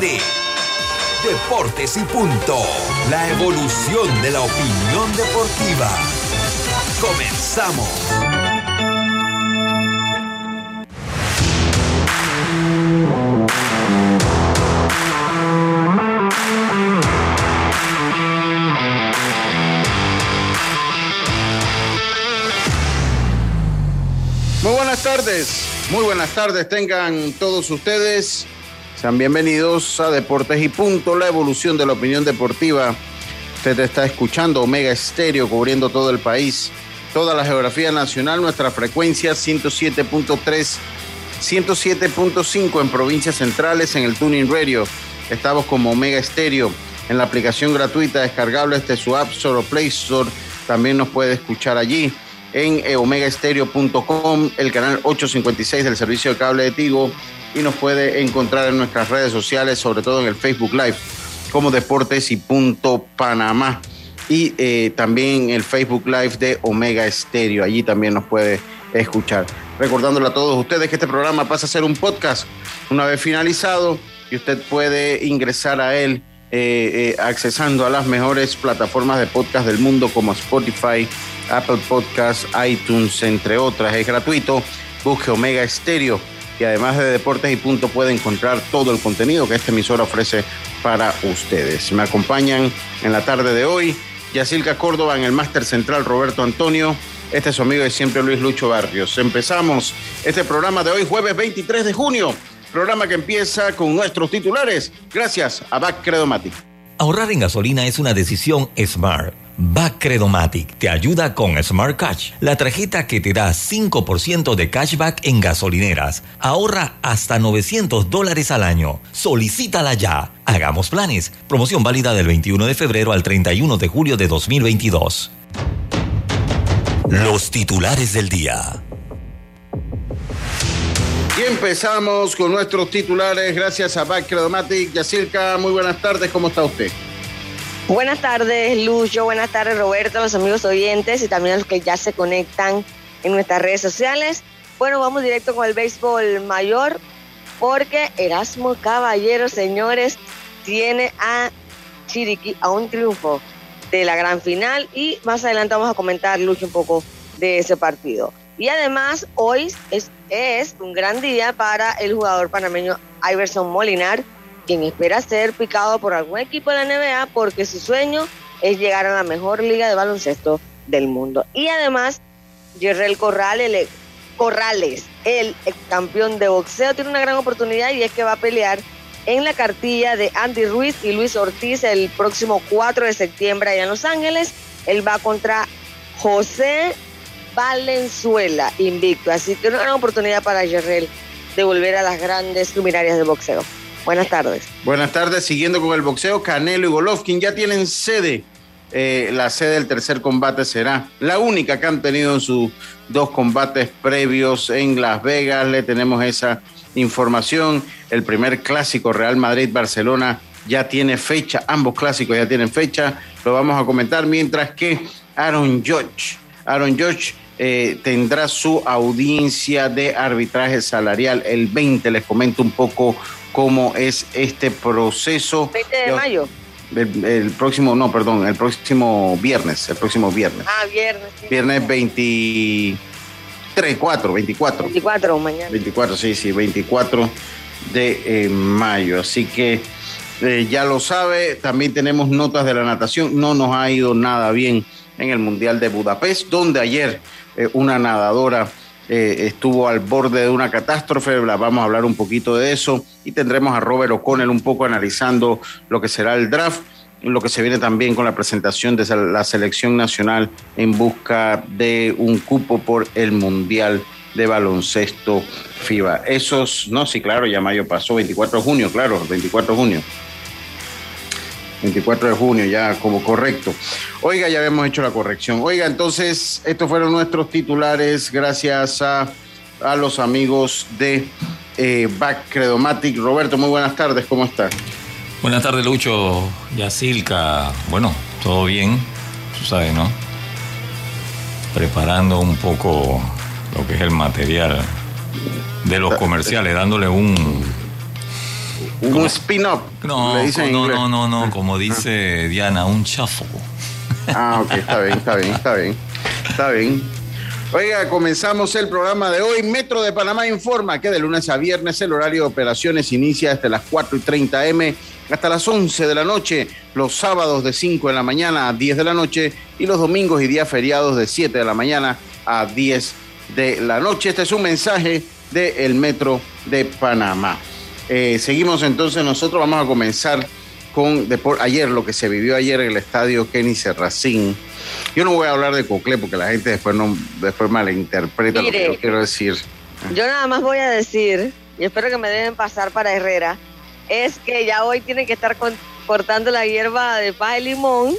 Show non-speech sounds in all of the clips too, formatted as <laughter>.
de Deportes y Punto. La evolución de la opinión deportiva. Comenzamos. Muy buenas tardes, muy buenas tardes tengan todos ustedes. Sean bienvenidos a Deportes y Punto, la evolución de la opinión deportiva. Usted está escuchando Omega Estéreo cubriendo todo el país, toda la geografía nacional, nuestra frecuencia 107.3, 107.5 en provincias centrales, en el Tuning Radio. Estamos como Omega Estéreo en la aplicación gratuita descargable desde su App Store o Play Store. También nos puede escuchar allí en omegaestereo.com, el canal 856 del servicio de cable de Tigo y nos puede encontrar en nuestras redes sociales, sobre todo en el Facebook Live, como Deportes y Punto Panamá. Y eh, también el Facebook Live de Omega Estéreo. Allí también nos puede escuchar. Recordándole a todos ustedes que este programa pasa a ser un podcast una vez finalizado y usted puede ingresar a él eh, eh, accesando a las mejores plataformas de podcast del mundo como Spotify, Apple Podcasts, iTunes, entre otras. Es gratuito. Busque Omega Estéreo y además de Deportes y Punto puede encontrar todo el contenido que esta emisora ofrece para ustedes. Me acompañan en la tarde de hoy Yacilca Córdoba en el Máster Central Roberto Antonio. Este es su amigo de siempre Luis Lucho Barrios. Empezamos este programa de hoy jueves 23 de junio. Programa que empieza con nuestros titulares. Gracias a Back Credomatic. Ahorrar en gasolina es una decisión smart. Credomatic te ayuda con Smart Cash, la tarjeta que te da 5% de cashback en gasolineras. Ahorra hasta 900 dólares al año. Solicítala ya. Hagamos planes. Promoción válida del 21 de febrero al 31 de julio de 2022. Los titulares del día. Y empezamos con nuestros titulares gracias a Back Credomatic. Yacirca, muy buenas tardes, ¿cómo está usted? Buenas tardes, Lucho. Buenas tardes, Roberto, los amigos oyentes y también a los que ya se conectan en nuestras redes sociales. Bueno, vamos directo con el béisbol mayor porque Erasmo Caballero, señores, tiene a Chiriquí a un triunfo de la gran final y más adelante vamos a comentar, Lucho, un poco de ese partido. Y además, hoy es, es un gran día para el jugador panameño Iverson Molinar, quien espera ser picado por algún equipo de la NBA porque su sueño es llegar a la mejor liga de baloncesto del mundo. Y además, Jerrel Corrales, el campeón de boxeo, tiene una gran oportunidad y es que va a pelear en la cartilla de Andy Ruiz y Luis Ortiz el próximo 4 de septiembre allá en Los Ángeles. Él va contra José Valenzuela, invicto. Así que una gran oportunidad para Jerrel de volver a las grandes luminarias de boxeo. Buenas tardes. Buenas tardes. Siguiendo con el boxeo, Canelo y Golovkin ya tienen sede. Eh, la sede del tercer combate será la única que han tenido en sus dos combates previos en Las Vegas. Le tenemos esa información. El primer clásico Real Madrid-Barcelona ya tiene fecha. Ambos clásicos ya tienen fecha. Lo vamos a comentar. Mientras que Aaron George, Aaron George eh, tendrá su audiencia de arbitraje salarial el 20. Les comento un poco cómo es este proceso. 20 de mayo. El, próximo, no, perdón, el próximo viernes, el próximo viernes. Ah, viernes. viernes 23, 4, 24. 24 mañana. 24, sí, sí, 24 de eh, mayo. Así que eh, ya lo sabe, también tenemos notas de la natación. No nos ha ido nada bien en el Mundial de Budapest, donde ayer eh, una nadadora eh, estuvo al borde de una catástrofe, vamos a hablar un poquito de eso y tendremos a Robert O'Connell un poco analizando lo que será el draft, lo que se viene también con la presentación de la selección nacional en busca de un cupo por el Mundial de Baloncesto FIBA. Esos, no, sí, claro, ya mayo pasó, 24 de junio, claro, 24 de junio. 24 de junio, ya como correcto. Oiga, ya habíamos hecho la corrección. Oiga, entonces, estos fueron nuestros titulares gracias a, a los amigos de eh, Back Credomatic. Roberto, muy buenas tardes, ¿cómo estás? Buenas tardes, Lucho, Yacilca. Bueno, todo bien, tú sabes, ¿no? Preparando un poco lo que es el material de los comerciales, dándole un Un spin-up. No, no, no, no, no, como dice Diana, un chafo. Ah, ok, está bien, está bien, está bien. Está bien. Oiga, comenzamos el programa de hoy. Metro de Panamá informa que de lunes a viernes el horario de operaciones inicia desde las 4 y 30 M hasta las 11 de la noche, los sábados de 5 de la mañana a 10 de la noche y los domingos y días feriados de 7 de la mañana a 10 de la noche. Este es un mensaje del Metro de Panamá. Eh, seguimos entonces, nosotros vamos a comenzar con ayer, lo que se vivió ayer en el estadio Kenny Serracín. Yo no voy a hablar de Coclé porque la gente después, no, después malinterpreta lo que yo quiero decir. Yo nada más voy a decir, y espero que me deben pasar para Herrera, es que ya hoy tienen que estar cortando la hierba de paz y limón,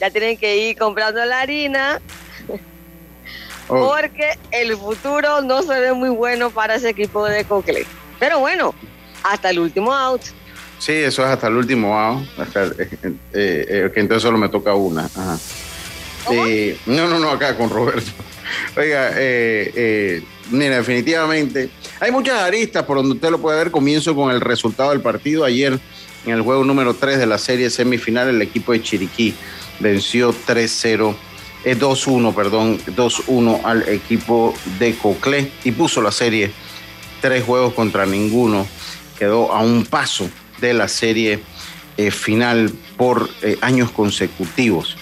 ya tienen que ir comprando la harina, <laughs> oh. porque el futuro no se ve muy bueno para ese equipo de Coclé. Pero bueno, hasta el último out. Sí, eso es hasta el último out. Eh, eh, eh, que entonces solo me toca una. no, no, no, acá con Roberto. <laughs> Oiga, mira, definitivamente hay muchas aristas por donde usted lo puede ver. Comienzo con el resultado del partido. Ayer, en el juego número 3 de la serie semifinal, el equipo de Chiriquí venció 3-0. 2-1, perdón, 2-1 al equipo de Coclé y puso la serie tres juegos contra ninguno quedó a un paso de la serie eh, final por eh, años consecutivos,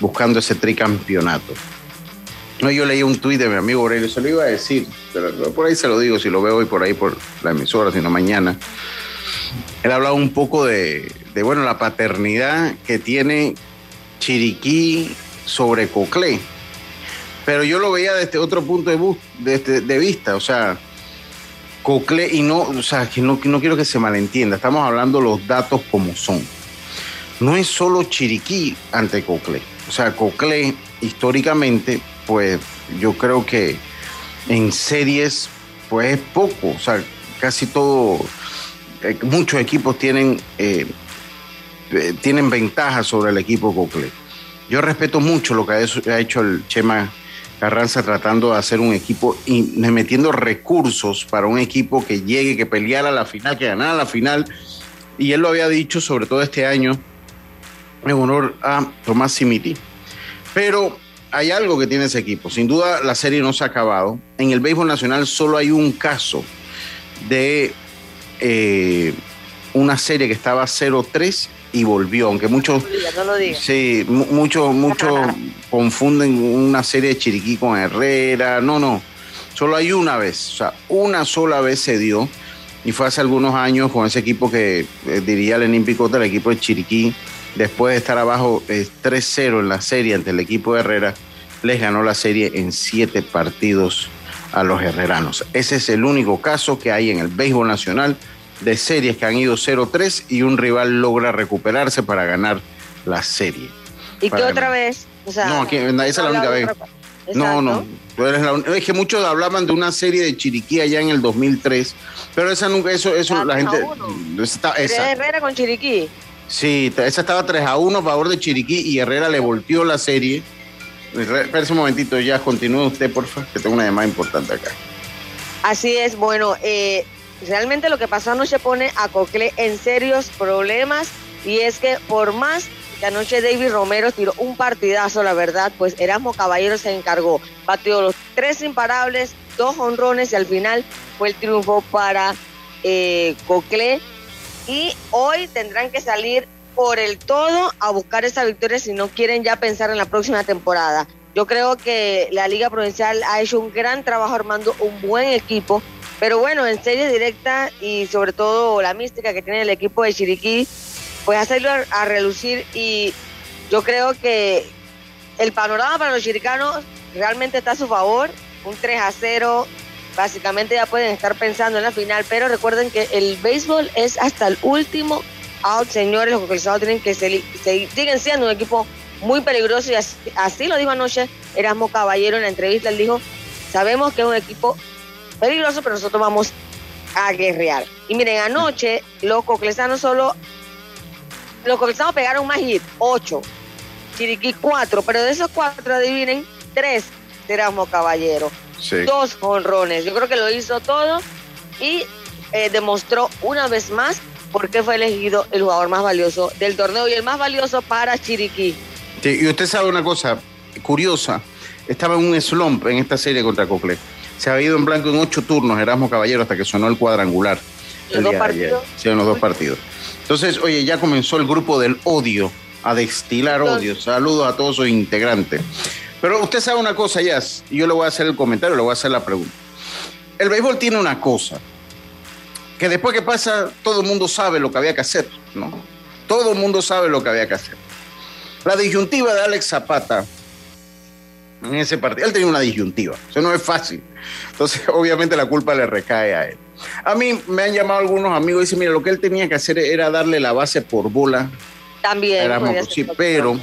buscando ese tricampeonato. No, yo leí un tuit de mi amigo Aurelio, se lo iba a decir, pero por ahí se lo digo, si lo veo hoy por ahí por la emisora, sino mañana. Él hablaba un poco de, bueno, la paternidad que tiene Chiriquí sobre Coclé. Pero yo lo veía desde otro punto de, de vista, o sea, Cocle, y no, o sea, que no, quiero que se malentienda, estamos hablando los datos como son. No es solo Chiriquí ante Cocle. O sea, Cocle históricamente, pues yo creo que en series, pues es poco. O sea, casi todo, eh, muchos equipos tienen, eh, eh, tienen ventajas sobre el equipo Cocle. Yo respeto mucho lo que ha hecho el Chema Carranza tratando de hacer un equipo y metiendo recursos para un equipo que llegue, que peleara la final, que ganara la final. Y él lo había dicho, sobre todo este año, en honor a Tomás Simiti. Pero hay algo que tiene ese equipo. Sin duda, la serie no se ha acabado. En el béisbol nacional solo hay un caso de eh, una serie que estaba 0-3 y volvió, aunque muchos sí, muchos muchos confunden una serie de Chiriquí con Herrera, no, no, solo hay una vez, o sea, una sola vez se dio y fue hace algunos años con ese equipo que eh, diría Lenín Picota, el equipo de Chiriquí, después de estar abajo 3-0 eh, en la serie ante el equipo de Herrera, les ganó la serie en siete partidos a los herreranos. Ese es el único caso que hay en el béisbol nacional de series que han ido 0-3 y un rival logra recuperarse para ganar la serie. ¿Y qué otra vez? no, esa es la única vez. No, no. es que muchos hablaban de una serie de Chiriquí allá en el 2003, pero esa nunca, eso, eso, la gente. Está, esa, Herrera con Chiriquí. Sí, esa estaba 3 a 1 a favor de Chiriquí y Herrera le volteó la serie. Espera un momentito, ya continúe usted, por favor, que tengo una llamada importante acá. Así es, bueno, eh, realmente lo que pasó anoche pone a Cocle en serios problemas y es que por más que anoche David Romero tiró un partidazo, la verdad, pues Erasmo Caballero se encargó, batió los tres imparables, dos honrones y al final fue el triunfo para eh, Cocle y hoy tendrán que salir por el todo a buscar esa victoria si no quieren ya pensar en la próxima temporada. Yo creo que la Liga Provincial ha hecho un gran trabajo armando un buen equipo pero bueno, en serie directa y sobre todo la mística que tiene el equipo de Chiriquí, pues hacerlo a, relucir y yo creo que el panorama para los chiricanos realmente está a su favor. Un 3 a 0, básicamente ya pueden estar pensando en la final, pero recuerden que el béisbol es hasta el último out, señores. Los conquistados tienen que seguir, siguen siendo un equipo muy peligroso y así, así lo dijo anoche Erasmo Caballero en la entrevista. Él dijo: Sabemos que es un equipo peligroso, pero nosotros vamos a guerrear. Y miren, anoche los coclesanos solo, los coclesanos pegaron más hit, ocho, Chiriquí cuatro, pero de esos cuatro, adivinen, tres éramos Caballero, dos honrones. Yo creo que lo hizo todo y eh, demostró una vez más porque fue elegido el jugador más valioso del torneo y el más valioso para Chiriquí. Sí, y usted sabe una cosa curiosa, estaba en un slump en esta serie contra Cocle. Se había ido en blanco en ocho turnos Erasmo Caballero hasta que sonó el cuadrangular. ¿Los dos partidos? Sí, en los dos partidos. Entonces, oye, ya comenzó el grupo del odio, a destilar odio. Saludos a todos sus integrantes. Pero usted sabe una cosa, Jazz, y yo le voy a hacer el comentario, le voy a hacer la pregunta. El béisbol tiene una cosa, que después que pasa, todo el mundo sabe lo que había que hacer, ¿no? Todo el mundo sabe lo que había que hacer. La disyuntiva de Alex Zapata en ese partido, él tenía una disyuntiva, eso no es fácil. Entonces, <laughs> obviamente la culpa le recae a él. A mí me han llamado algunos amigos y dicen, mira, lo que él tenía que hacer era darle la base por bola. También. sí, pero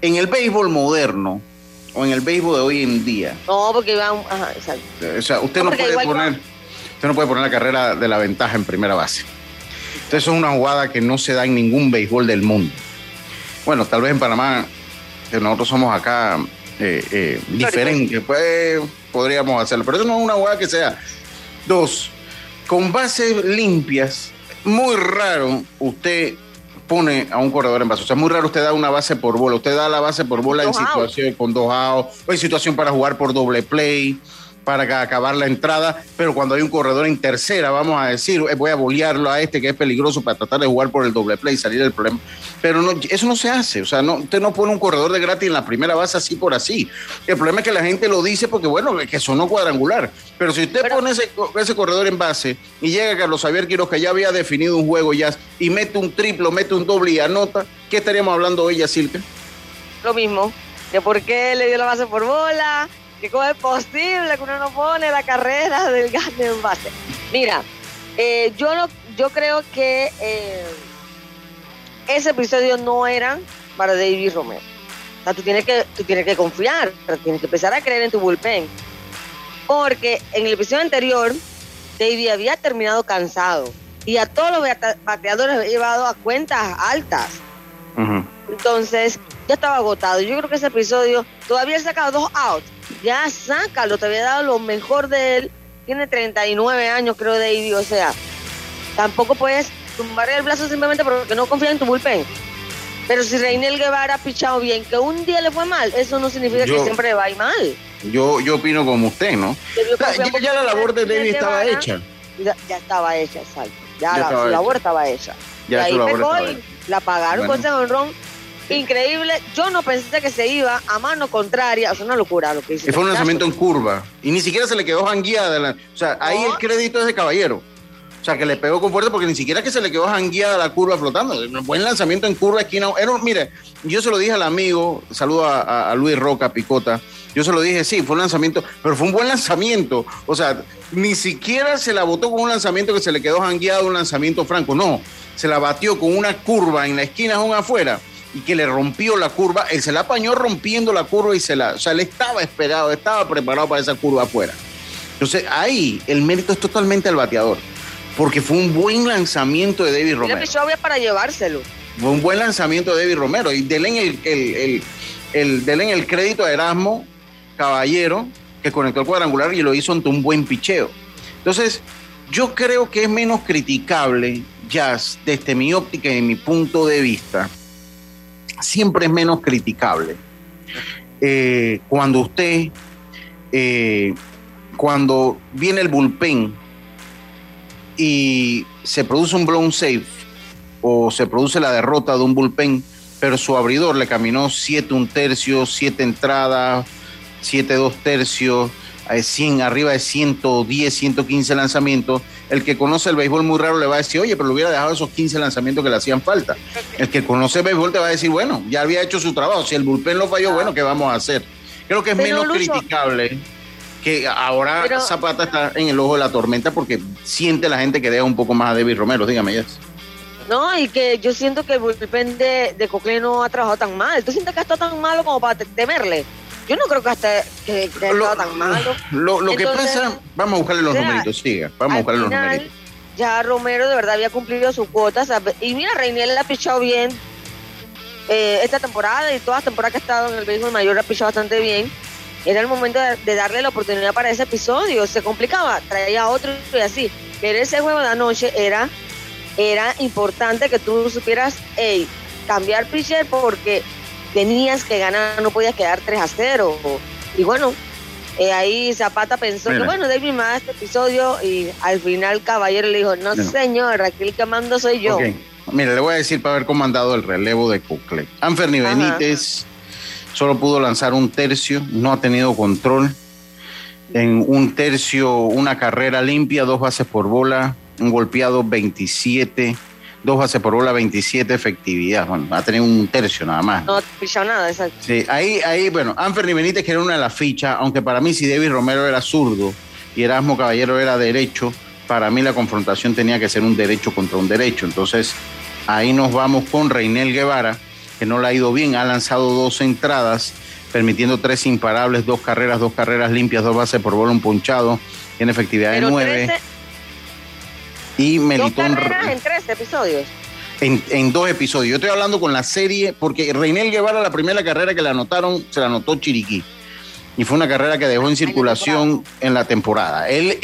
en el béisbol moderno, o en el béisbol de hoy en día. No, porque iba. Ajá, exacto. O sea, usted no, puede poner. Usted no puede poner la carrera de la ventaja en primera base. Entonces, es una jugada que no se da en ningún béisbol del mundo. Bueno, tal vez en Panamá, que nosotros somos acá eh, eh, diferentes, pues podríamos hacerlo. Pero eso no es una jugada que sea. Dos, con bases limpias, muy raro usted pone a un corredor en base. O sea, muy raro usted da una base por bola. Usted da la base por bola en situación con dos outs, o en situación para jugar por doble play para acabar la entrada, pero cuando hay un corredor en tercera, vamos a decir, eh, voy a bolearlo a este que es peligroso para tratar de jugar por el doble play y salir del problema. Pero no, eso no se hace, o sea, no, usted no pone un corredor de gratis en la primera base así por así. El problema es que la gente lo dice porque, bueno, que sonó cuadrangular. Pero si usted pone ese, ese, corredor en base y llega Carlos Javier Quiroz, que ya había definido un juego ya, y mete un triplo, mete un doble y anota, ¿qué estaríamos hablando hoy, Silke? Lo mismo, que por qué le dio la base por bola, que cómo es posible que uno no pone la carrera del gane en base. Mira, eh, yo, no, yo creo que eh, ese episodio no era para David Romero. O sea, tú tienes que, tú tienes que confiar, tienes que empezar a creer en tu bullpen. Porque en el episodio anterior, David había terminado cansado y a todos los bateadores había llevado a cuentas altas. Entonces, ya estaba agotado. Yo creo que ese episodio todavía ha sacado dos outs ya sácalo, te había dado lo mejor de él. Tiene 39 años, creo, David. O sea, tampoco puedes tumbarle el brazo simplemente porque no confía en tu bullpen. Pero si Reinel Guevara ha pichado bien, que un día le fue mal, eso no significa que siempre le va a ir mal. Yo, yo opino como usted, ¿no? ya, la labor de David estaba hecha. Ya, estaba hecha, exacto. Ya, la, su labor estaba hecha. y ahí pegó y la pagaron con ese honrón <laughs> Increíble. Yo no pensé que se iba a mano contraria. Es una locura lo que hizo. Fue un lanzamiento en curva. Y ni siquiera se le quedó jangueada. La... O sea, ahí el crédito es de caballero. O sea, que le pegó con fuerza porque ni siquiera que se le quedó jangueada la curva flotando. Un buen lanzamiento en curva, esquina. Era, mire, yo se lo dije al amigo, saludo a, Luis Roca, Picota. Yo se lo dije, sí, fue un lanzamiento, pero fue un buen lanzamiento. O sea, ni siquiera se la botó con un lanzamiento que se le quedó jangueado, un lanzamiento franco. No, se la batió con una curva en la esquina, aún afuera y que le rompió la curva, él se la apañó rompiendo la curva y se la, o sea, él estaba esperado, estaba preparado para esa curva afuera. Entonces ahí el mérito es totalmente al bateador, porque fue un buen lanzamiento de David Romero. para llevárselo. Fue un buen lanzamiento de David Romero y denle el, el, el, el, el crédito a Erasmo Caballero, que conectó el cuadrangular y lo hizo ante un buen picheo. Entonces, yo creo que es menos criticable, Jazz, desde mi óptica y mi punto de vista, siempre es menos criticable. Eh, cuando usted, eh, cuando viene el bullpen y se produce un blown safe o se produce la derrota de un bullpen, pero su abridor le caminó 7 un tercio, 7 entradas, 7 dos tercios, 100, arriba de 110, 115 lanzamientos, el que conoce el béisbol muy raro le va a decir, oye, pero le hubiera dejado esos 15 lanzamientos que le hacían falta. El que conoce el béisbol te va a decir, bueno, ya había hecho su trabajo. Si el bullpen lo falló, bueno, ¿qué vamos a hacer? Creo que es menos criticable que ahora Zapata está en el ojo de la tormenta porque siente la gente que deja un poco más a David Romero. Dígame, ya. No, y que yo siento que el bullpen de, de no ha trabajado tan mal. ¿Tú sientes que ha estado tan malo como para temerle? Yo no creo que hasta que, lo, tan malo. Lo, que pasa, vamos a buscarle los numeritos, siga, vamos a buscarle los numeritos. Ya Romero de verdad había cumplido sus cuotas. Y mira, Reiniel ha pichado bien eh, esta temporada y todas las temporadas que ha estado en el béisbol mayor ha pichado bastante bien. Era el momento de, darle la oportunidad para ese episodio. Se complicaba, traía otro y así. Pero ese juego de anoche era era importante que tú supieras hey, cambiar pitcher porque tenías que ganar, no podías quedar 3 a 0. Y bueno, eh, ahí Zapata pensó que bueno, David da este episodio y al final Caballero le dijo, no señor, aquí el que mando soy yo. Mire, le voy a decir para ver cómo han dado el relevo de Cocle. Anferni Benítez solo pudo lanzar un tercio, no ha tenido control. En un tercio, una carrera limpia, dos bases por bola, un golpeado 27, dos bases por bola 27 efectividad. Bueno, ha tenido un tercio nada más. No ha nada, exacto. Sí, ahí, ahí, bueno, Anferni Benítez que era una de las fichas, aunque para mí si David Romero era zurdo y Erasmo Caballero era derecho, para mí la confrontación tenía que ser un derecho contra un derecho. Entonces, ahí nos vamos con Reinel Guevara, que no le ha ido bien, ha lanzado dos entradas, permitiendo tres imparables, dos carreras, dos carreras limpias, dos bases por bola, un ponchado, tiene efectividad de nueve. Y Melitón. Dos carreras en tres episodios. En, dos episodios. Yo estoy hablando con la serie, porque Reinel Guevara, la primera carrera que le anotaron, se la anotó Chiriquí y fue una carrera que dejó en circulación en la temporada. Él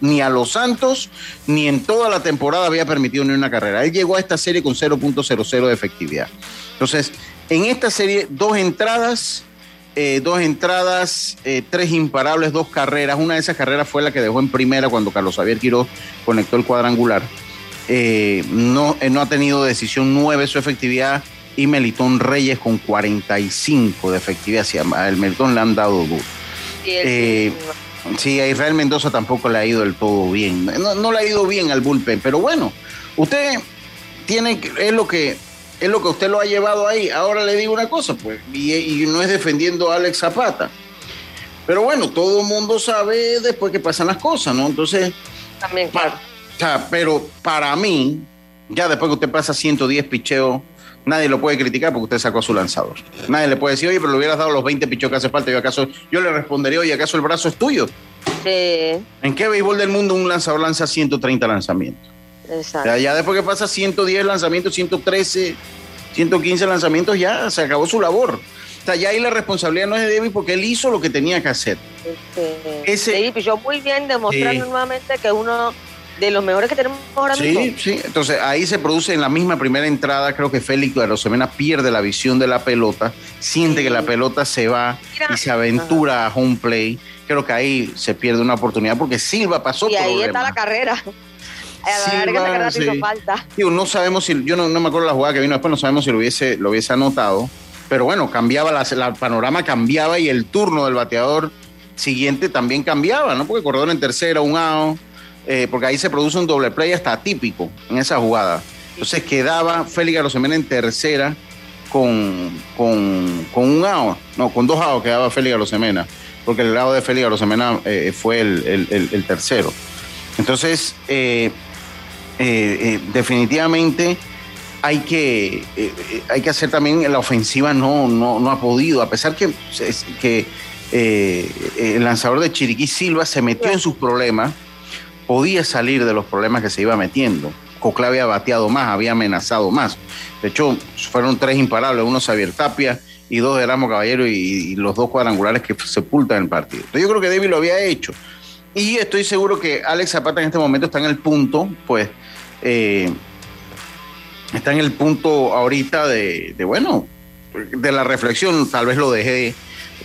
ni a los Santos ni en toda la temporada había permitido ni una carrera. Él llegó a esta serie con 0.00 de efectividad. Entonces, en esta serie, dos entradas, eh, dos entradas, eh, tres imparables, dos carreras. Una de esas carreras fue la que dejó en primera cuando Carlos Javier Quiroz conectó el cuadrangular. Eh, no, no ha tenido decisión nueve su efectividad y Melitón Reyes con 45 de efectividad. el Melitón le han dado duro. Sí, a Israel Mendoza tampoco le ha ido del todo bien. No, le ha ido bien al bullpen, pero bueno, usted tiene, es lo que es lo que usted lo ha llevado ahí. Ahora le digo una cosa, pues, y, no es defendiendo a Alex Zapata. Pero bueno, todo el mundo sabe después que pasan las cosas, ¿no? Entonces, también, claro. pero para mí, ya después que usted pasa 110 picheos nadie lo puede criticar porque usted sacó su lanzador. Nadie le puede decir, oye, pero le hubieras dado los 20 pichos que hace falta. Yo, acaso, yo le respondería, oye, ¿acaso el brazo es tuyo? Sí. ¿En qué béisbol del mundo un lanzador lanza 130 lanzamientos? Exacto. Ya, después que pasa 110 lanzamientos, 113, 115 lanzamientos, ya se acabó su labor. O sea, ya ahí la responsabilidad no es de David porque él hizo lo que tenía que hacer. Sí, sí muy bien demostrando nuevamente que uno de los mejores que tenemos ahora mismo. Sí, sí. Entonces ahí se produce en la misma primera entrada, creo que Félix Arosemena pierde la visión de la pelota, siente que la pelota se va y se aventura a home play. Creo que ahí se pierde una oportunidad porque Silva pasó y ahí está la carrera. Silva, sí. falta. no sabemos si, yo no, me acuerdo la jugada que vino después, no sabemos si lo hubiese, lo hubiese anotado, pero bueno, cambiaba, la, panorama cambiaba y el turno del bateador siguiente también cambiaba, ¿no? Porque corredor en tercera, un out eh, porque ahí se produce un doble play hasta típico en esa jugada. Entonces quedaba Félix Arosemena en tercera con, con, un out, no, con dos outs quedaba Félix Arosemena, porque el lado de Félix Arosemena eh, fue el, tercero. Entonces, eh, definitivamente hay que, hay que hacer también, la ofensiva no, no, ha podido, a pesar que, que el lanzador de Chiriquí Silva se metió en sus problemas podía salir de los problemas que se iba metiendo. Coclá había bateado más, había amenazado más. De hecho, fueron tres imparables, uno Xavier Tapia y dos de Ramo Caballero y, los dos cuadrangulares que sepultan el partido. Yo creo que David lo había hecho. Y estoy seguro que Alex Zapata en este momento está en el punto, pues, eh, está en el punto ahorita de, de, bueno, de la reflexión, tal vez lo dejé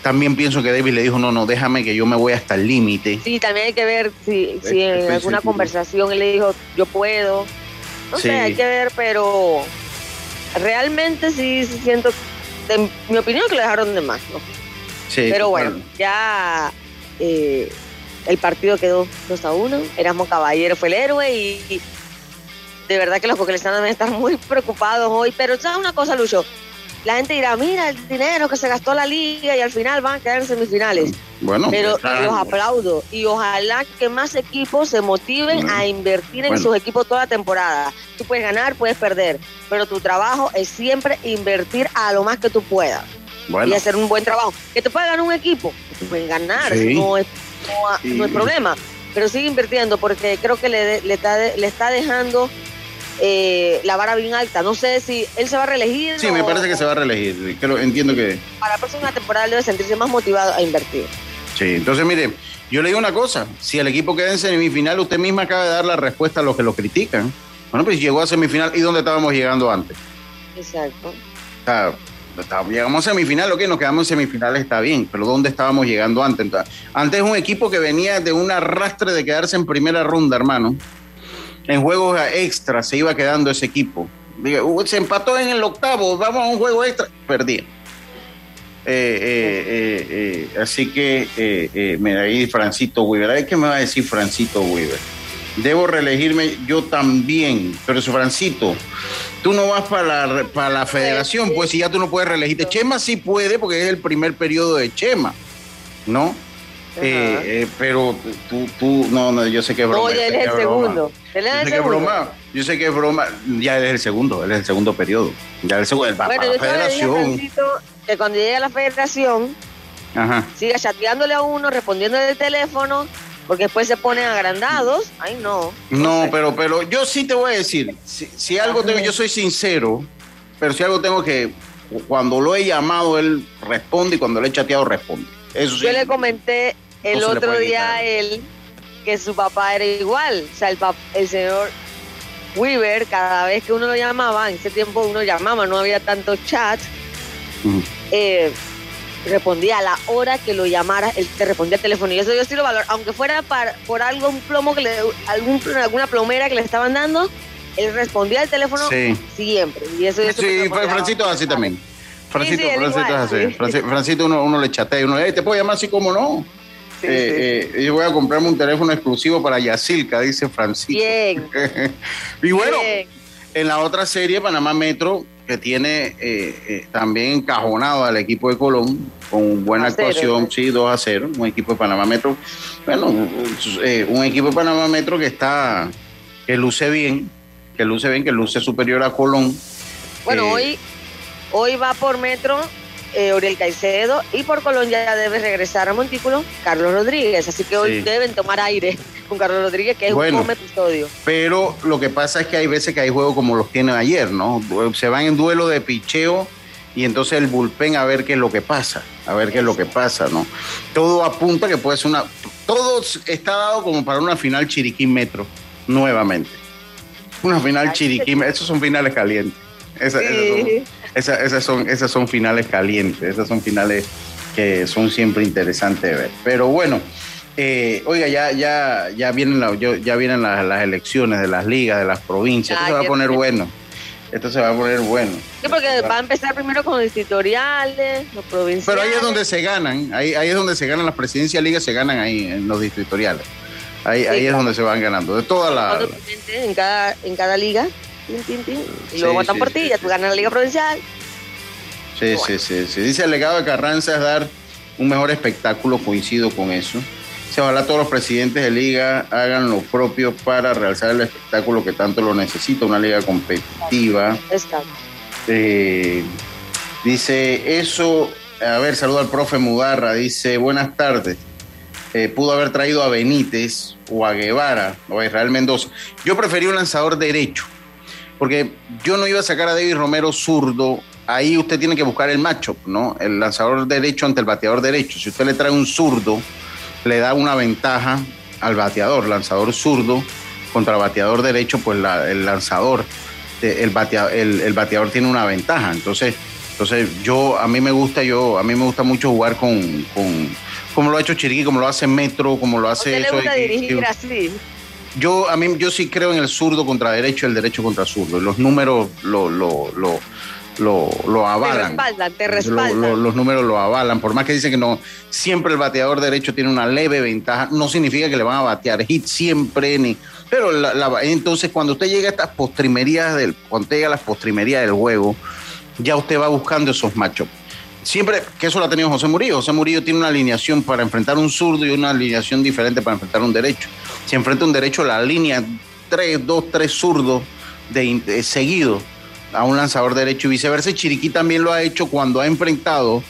también pienso que David le dijo, no, no, déjame que yo me voy hasta el límite. Sí, también hay que ver si, si en alguna conversación él le dijo, yo puedo. No sé, hay que ver, pero realmente sí, siento, de mi opinión, que le dejaron de más, ¿no? Sí. Pero bueno, ya eh, el partido quedó 2 a 1. Erasmo Caballero fue el héroe y, de verdad que los coquelesanos deben estar muy preocupados hoy. Pero ¿sabes una cosa, Lucho? la gente dirá, mira el dinero que se gastó la liga y al final van a quedar en semifinales. Bueno, pero los aplaudo y ojalá que más equipos se motiven a invertir en sus equipos toda la temporada. Tú puedes ganar, puedes perder, pero tu trabajo es siempre invertir a lo más que tú puedas y hacer un buen trabajo. Que te pueda ganar un equipo, que te pueden ganar, no, es, no, es problema, pero sigue invirtiendo porque creo que le, le, está, le está dejando eh, la vara bien alta. No sé si él se va a reelegir. Sí, me parece que se va a reelegir. entiendo que. Para la próxima temporada debe sentirse más motivado a invertir. Sí, entonces mire, yo le digo una cosa: si el equipo queda en semifinal, usted misma acaba de dar la respuesta a los que lo critican. Bueno, pues llegó a semifinal. ¿Y dónde estábamos llegando antes? Exacto. O sea, llegamos a semifinal, ok, nos quedamos en semifinales, está bien, pero ¿dónde estábamos llegando antes? Entonces, antes un equipo que venía de un arrastre de quedarse en primera ronda, hermano. En juegos extra se iba quedando ese equipo. Uh, se empató en el octavo, vamos a un juego extra, perdía. Eh, eh, eh, así que, mira, ahí Francito Weaver. ¿Qué me va a decir Francito Weaver? Debo reelegirme yo también, pero su Francito, tú no vas para la, para la federación, pues si ya tú no puedes reelegirte. Chema sí puede porque es el primer periodo de Chema, ¿no? pero tú, tú, no, no, yo sé que es broma. Oye, él es el segundo. Él es yo sé que es broma. Yo sé que es broma. Ya él es el segundo, él es el segundo periodo. Ya el segundo. Bueno, la federación que cuando llegue a la federación siga chateándole a uno, respondiendo el teléfono, porque después se ponen agrandados. Ay, no. No, pero, pero yo sí te voy a decir, si, algo tengo, yo soy sincero, pero si algo tengo que, cuando lo he llamado, él responde y cuando lo he chateado, responde. Eso yo le comenté el otro día a él que su papá era igual. O sea, el, el señor Weaver, cada vez que uno lo llamaba, en ese tiempo uno llamaba, no había tanto chat eh, respondía a la hora que lo llamara, él te respondía al teléfono. Y eso yo sí lo valor, aunque fuera por algo, un plomo que le, algún, alguna plomera que le estaban dando, él respondía al teléfono siempre. Y eso sí, Francito así también. Francito, Francito es así. Francito uno, uno le chatea y uno, te puedo llamar así como no. Eh, eh, yo voy a comprarme un teléfono exclusivo para Yacilca, dice Francisco. Bien. <laughs> y bueno, en la otra serie, Panamá Metro, que tiene eh, eh, también encajonado al equipo de Colón con buena actuación, sí, 2 a 0, un equipo de Panamá Metro, bueno, eh, un equipo de Panamá Metro que está, que luce bien, que luce bien, que luce superior a Colón. Bueno, hoy, hoy va por Metro eh, Oriel Caicedo y por Colón ya debe regresar a Montículo Carlos Rodríguez, así que hoy deben tomar aire con Carlos Rodríguez, que es un buen episodio. Pero lo que pasa es que hay veces que hay juegos como los tienen ayer, ¿no? Se van en duelo de picheo y entonces el bullpen a ver qué es lo que pasa, a ver qué es lo que pasa, ¿no? Todo apunta que puede ser una... Todo está dado como para una final Chiriquí Metro, nuevamente. Una final Chiriquí, esos son finales calientes. Esas, son, esas son finales calientes, esas son finales que son siempre interesantes de ver. Pero bueno, eh, oiga, ya, ya, ya vienen, ya vienen las, elecciones de las ligas, de las provincias. Esto se va a poner bueno. Esto se va a poner bueno. Sí, porque va a empezar primero con los distritoriales, los provinciales. Pero ahí es donde se ganan, ahí, ahí es donde se ganan las presidencias ligas, se ganan ahí en los distritoriales. Ahí, ahí es donde se van ganando. De toda la. En cada, en cada liga, y luego votan por ti, ya tú ganas la liga provincial. Sí, sí, sí, sí. Dice el legado de Carranza es dar un mejor espectáculo, coincido con eso ojalá todos los presidentes de liga hagan lo propio para realzar el espectáculo que tanto lo necesita, una liga competitiva. Eh, dice eso, a ver, saludo al profe Mudarra, dice, buenas tardes. Eh, pudo haber traído a Benítez o a Guevara o a Israel Mendoza. Yo preferí un lanzador derecho, porque yo no iba a sacar a David Romero zurdo. Ahí usted tiene que buscar el macho, ¿no? El lanzador derecho ante el bateador derecho. Si usted le trae un zurdo, le da una ventaja al bateador, lanzador zurdo contra bateador derecho, pues el lanzador, eh, el bateador, el, bateador tiene una ventaja. Entonces, entonces yo a mí me gusta yo a mí me gusta mucho jugar con, como lo ha hecho Chiriquí, como lo hace Metro, como lo hace eso. dirigir así? Yo a mí yo sí creo en el zurdo contra derecho, el derecho contra zurdo. Los números lo, lo, lo lo, avalan. Te respaldan, te respaldan. los números lo avalan. Por más que dicen que no, siempre el bateador derecho tiene una leve ventaja, no significa que le van a batear hit siempre, ni. Pero entonces cuando usted llega a estas postrimerías del, cuando llega a las postrimerías del juego, ya usted va buscando esos matchups. Siempre, que eso lo ha tenido José Murillo. José Murillo tiene una alineación para enfrentar un zurdo y una alineación diferente para enfrentar un derecho. Si enfrenta un derecho, la línea 3, 2, 3 zurdos de, seguido a un lanzador derecho y viceversa. Chiriquí también lo ha hecho cuando ha enfrentado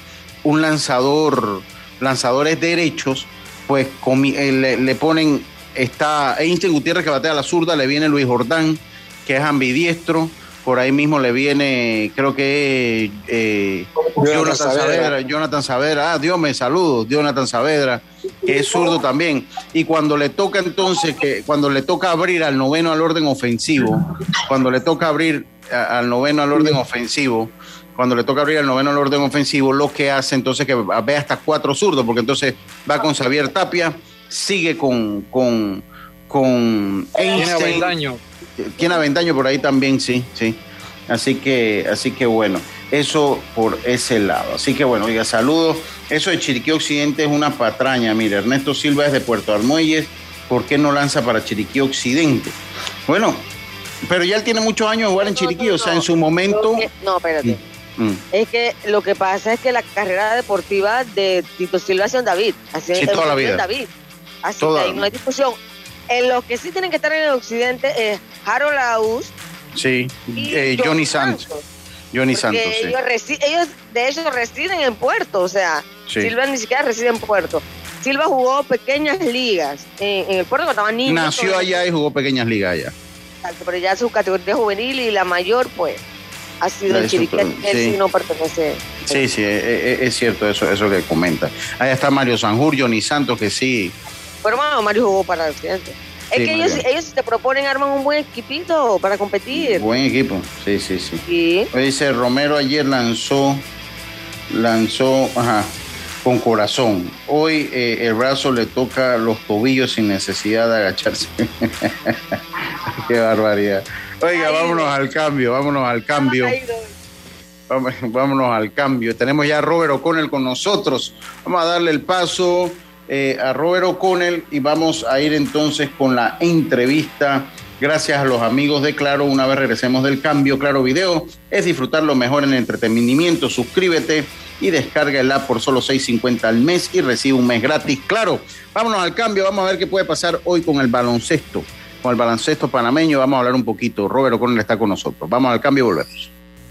un lanzador, lanzadores derechos, pues eh, le, ponen, está Einstein Gutiérrez que batea a la zurda, le viene Luis Jordán, que es ambidiestro, por ahí mismo le viene, creo que eh, Jonathan Saavedra. Jonathan Saavedra, ah, Dios me saludo, Jonathan Saavedra, que es zurdo también. Y cuando le toca entonces, que cuando le toca abrir al noveno al orden ofensivo, cuando le toca abrir al noveno al orden ofensivo, cuando le toca abrir al noveno al orden ofensivo, lo que hace entonces que ve hasta cuatro zurdos, porque entonces va con Xavier Tapia, sigue con, con, con Einstein. Tiene Aventaño por ahí también, sí, sí. Así que, así que bueno, eso por ese lado. Así que bueno, oiga, saludos. Eso de Chiriquí Occidente es una patraña. Mire, Ernesto Silva es de Puerto Armuelles. ¿Por qué no lanza para Chiriquí Occidente? Bueno, pero ya él tiene muchos años de jugar en Chiriquí, o sea, en su momento. no, espérate. Mm, mm. Es que lo que pasa es que la carrera deportiva de Tito Silva ha sido David. Así sí, toda la vida. David. Así que ahí no hay discusión. En los que sí tienen que estar en el occidente es Harold Aus. Sí, eh, Johnny Santos. Johnny Santos. Ellos, de hecho residen en Puerto, o sea, Silva ni siquiera reside en Puerto. Silva jugó pequeñas ligas en, el Puerto cuando estaba niño. Nació allá y jugó pequeñas ligas allá. Exacto, pero ya su categoría juvenil y la mayor, pues, ha sido en Chiriquí, él sí no pertenece. Sí, sí, e, e, es, cierto eso, eso que comenta. Allá está Mario Sanjur, Johnny Santos, que sí, pero bueno, Mario jugó para el occidente. Es que ellos, ellos te proponen arman un buen equipito para competir. Buen equipo, sí, sí, sí. Dice Romero ayer lanzó, lanzó, ajá, con corazón. Hoy eh, el brazo le toca los tobillos sin necesidad de agacharse. <laughs> Qué barbaridad. Oiga, vámonos al cambio, vámonos al cambio. Vámonos al cambio. Tenemos ya a Robert O'Connell con nosotros. Vamos a darle el paso eh, a Robert O'Connell y vamos a ir entonces con la entrevista. Gracias a los amigos de Claro, una vez regresemos del cambio, Claro Video es disfrutar lo mejor en el entretenimiento. Suscríbete y descarga el app por solo 6.50 al mes y recibe un mes gratis. Claro, vámonos al cambio, vamos a ver qué puede pasar hoy con el baloncesto. Con el baloncesto panameño vamos a hablar un poquito. Robert O'Connell está con nosotros. Vamos al cambio y volvemos.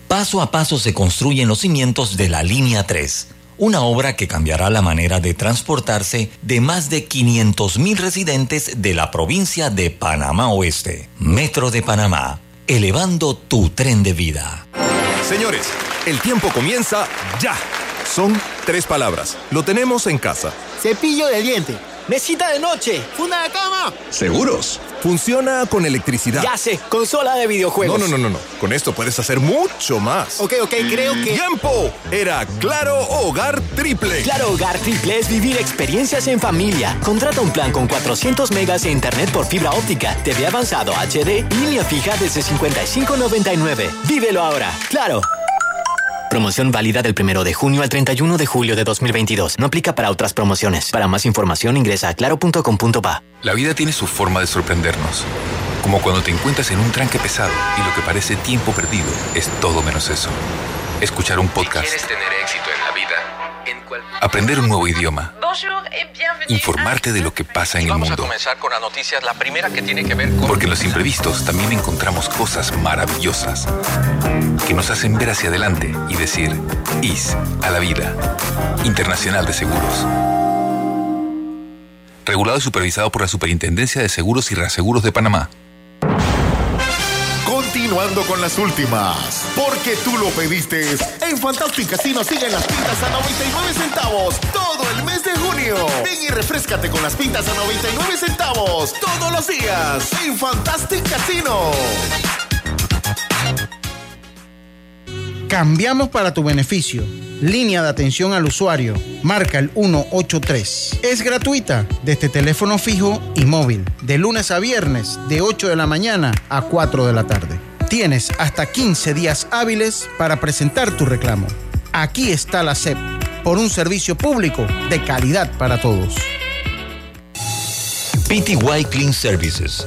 Paso a paso se construyen los cimientos de la línea 3 una obra que cambiará la manera de transportarse de más de 500.000 residentes de la provincia de Panamá Oeste. Metro de Panamá, elevando tu tren de vida. Señores, el tiempo comienza ya. Son tres palabras. Lo tenemos en casa. Cepillo de diente Mesita de noche. Funda de cama. ¿Seguros? Funciona con electricidad. Ya sé, consola de videojuegos. No, no, no, no, no. Con esto puedes hacer mucho más. Ok, ok, creo que. ¡Tiempo! Era Claro Hogar Triple. Claro Hogar Triple es vivir experiencias en familia. Contrata un plan con 400 megas de internet por fibra óptica, TV avanzado HD, línea fija desde 55.99. Vívelo ahora. Claro. Promoción válida del 1 de junio al 31 de julio de 2022. No aplica para otras promociones. Para más información ingresa a claro.com.pa. La vida tiene su forma de sorprendernos. Como cuando te encuentras en un tranque pesado y lo que parece tiempo perdido es todo menos eso. Escuchar un podcast. quieres tener éxito en la vida, Aprender un nuevo idioma. Informarte de lo que pasa en el mundo. Vamos a comenzar con las noticias. La primera que tiene que ver con... Porque en los imprevistos también encontramos cosas maravillosas que nos hacen ver hacia adelante y decir IS a la vida. Internacional de Seguros. Regulado y supervisado por la Superintendencia de Seguros y Reaseguros de Panamá. Continuando con las últimas, porque tú lo pediste. En Fantastic Casino siguen las pintas a 99 centavos todo el mes de junio. Ven y refrescate con las pintas a 99 centavos todos los días en Fantastic Casino. Cambiamos para tu beneficio. Línea de atención al usuario. Marca el 183. Es gratuita desde teléfono fijo y móvil. De lunes a viernes, de 8 de la mañana a 4 de la tarde. Tienes hasta 15 días hábiles para presentar tu reclamo. Aquí está la SEP, por un servicio público de calidad para todos. PTY Clean Services,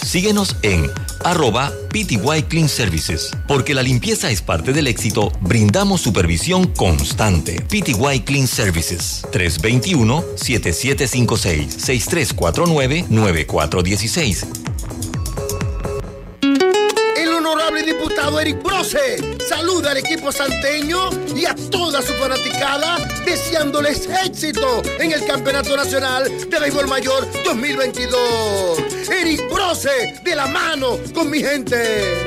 Síguenos en arroba PTY Clean Services. Porque la limpieza es parte del éxito, brindamos supervisión constante. PTY Clean Services 321-7756-6349-9416. Eric Brose saluda al equipo santeño y a toda su fanaticada deseándoles éxito en el Campeonato Nacional de Béisbol Mayor 2022. Eric Brose de la mano con mi gente.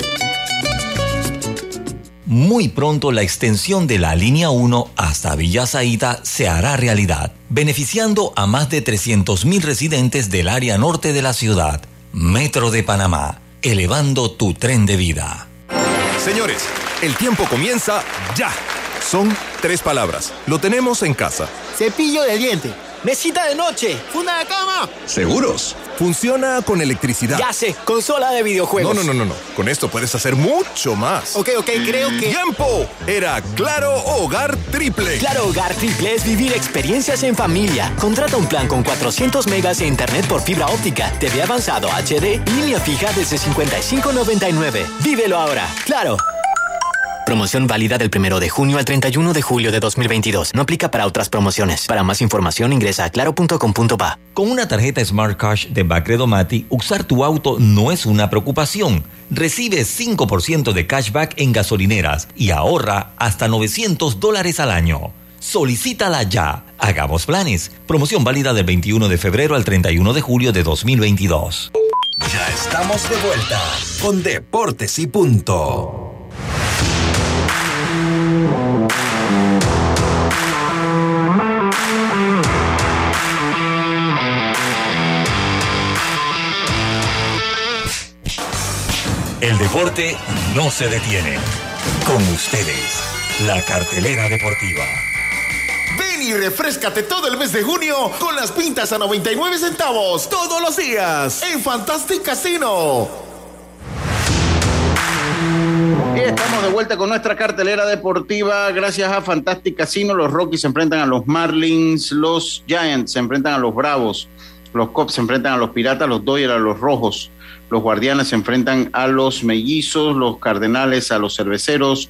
Muy pronto la extensión de la línea 1 hasta Villa Zaita se hará realidad, beneficiando a más de 300.000 residentes del área norte de la ciudad. Metro de Panamá, elevando tu tren de vida. Señores, el tiempo comienza ya. Son tres palabras. Lo tenemos en casa. Cepillo de diente. Mesita de noche. Funda de cama. ¿Seguros? Funciona con electricidad. Ya sé, consola de videojuegos. No, no, no, no, no. Con esto puedes hacer mucho más. Ok, ok, creo que. ¡Tiempo! Era Claro Hogar Triple. Claro Hogar Triple es vivir experiencias en familia. Contrata un plan con 400 megas de internet por fibra óptica, TV avanzado HD línea fija desde 55.99. Vívelo ahora. Claro. Promoción válida del 1 de junio al 31 de julio de 2022. No aplica para otras promociones. Para más información ingresa a claro.com.pa. Con una tarjeta Smart Cash de Bacredomati, usar tu auto no es una preocupación. Recibe 5% de cashback en gasolineras y ahorra hasta 900 dólares al año. Solicítala ya. Hagamos planes. Promoción válida del 21 de febrero al 31 de julio de 2022. Ya estamos de vuelta con Deportes y Punto. El deporte no se detiene. Con ustedes, la cartelera deportiva. Ven y refrescate todo el mes de junio con las pintas a 99 centavos todos los días en Fantastic Casino. Y estamos de vuelta con nuestra cartelera deportiva. Gracias a Fantastic Casino, los Rockies se enfrentan a los Marlins, los Giants se enfrentan a los Bravos, los Cubs se enfrentan a los Piratas, los Dodgers a los Rojos, los Guardianes se enfrentan a los Mellizos, los Cardenales a los Cerveceros,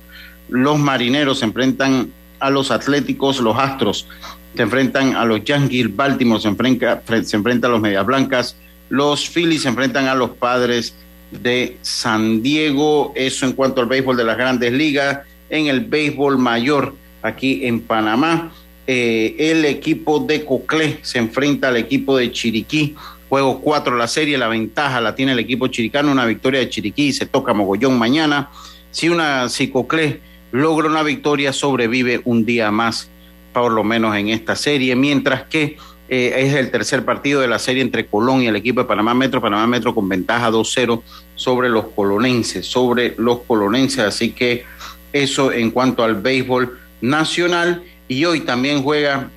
los Marineros se enfrentan a los Atléticos, los Astros se enfrentan a los Yankees, Baltimore se enfrenta, se enfrenta a los Medias Blancas, los Phillies se enfrentan a los Padres de San Diego. Eso en cuanto al béisbol de las grandes ligas. En el béisbol mayor, aquí en Panamá, eh, el equipo de Coclé se enfrenta al equipo de Chiriquí. Juego 4 la serie, la ventaja la tiene el equipo chiricano, una victoria de Chiriquí, se toca Mogollón mañana. Si una si Coclé logra una victoria, sobrevive un día más, por lo menos en esta serie, mientras que eh, es el tercer partido de la serie entre Colón y el equipo de Panamá Metro. Panamá Metro con ventaja 2-0 sobre los colonenses, sobre los colonenses. Así que eso en cuanto al béisbol nacional. Y hoy también juega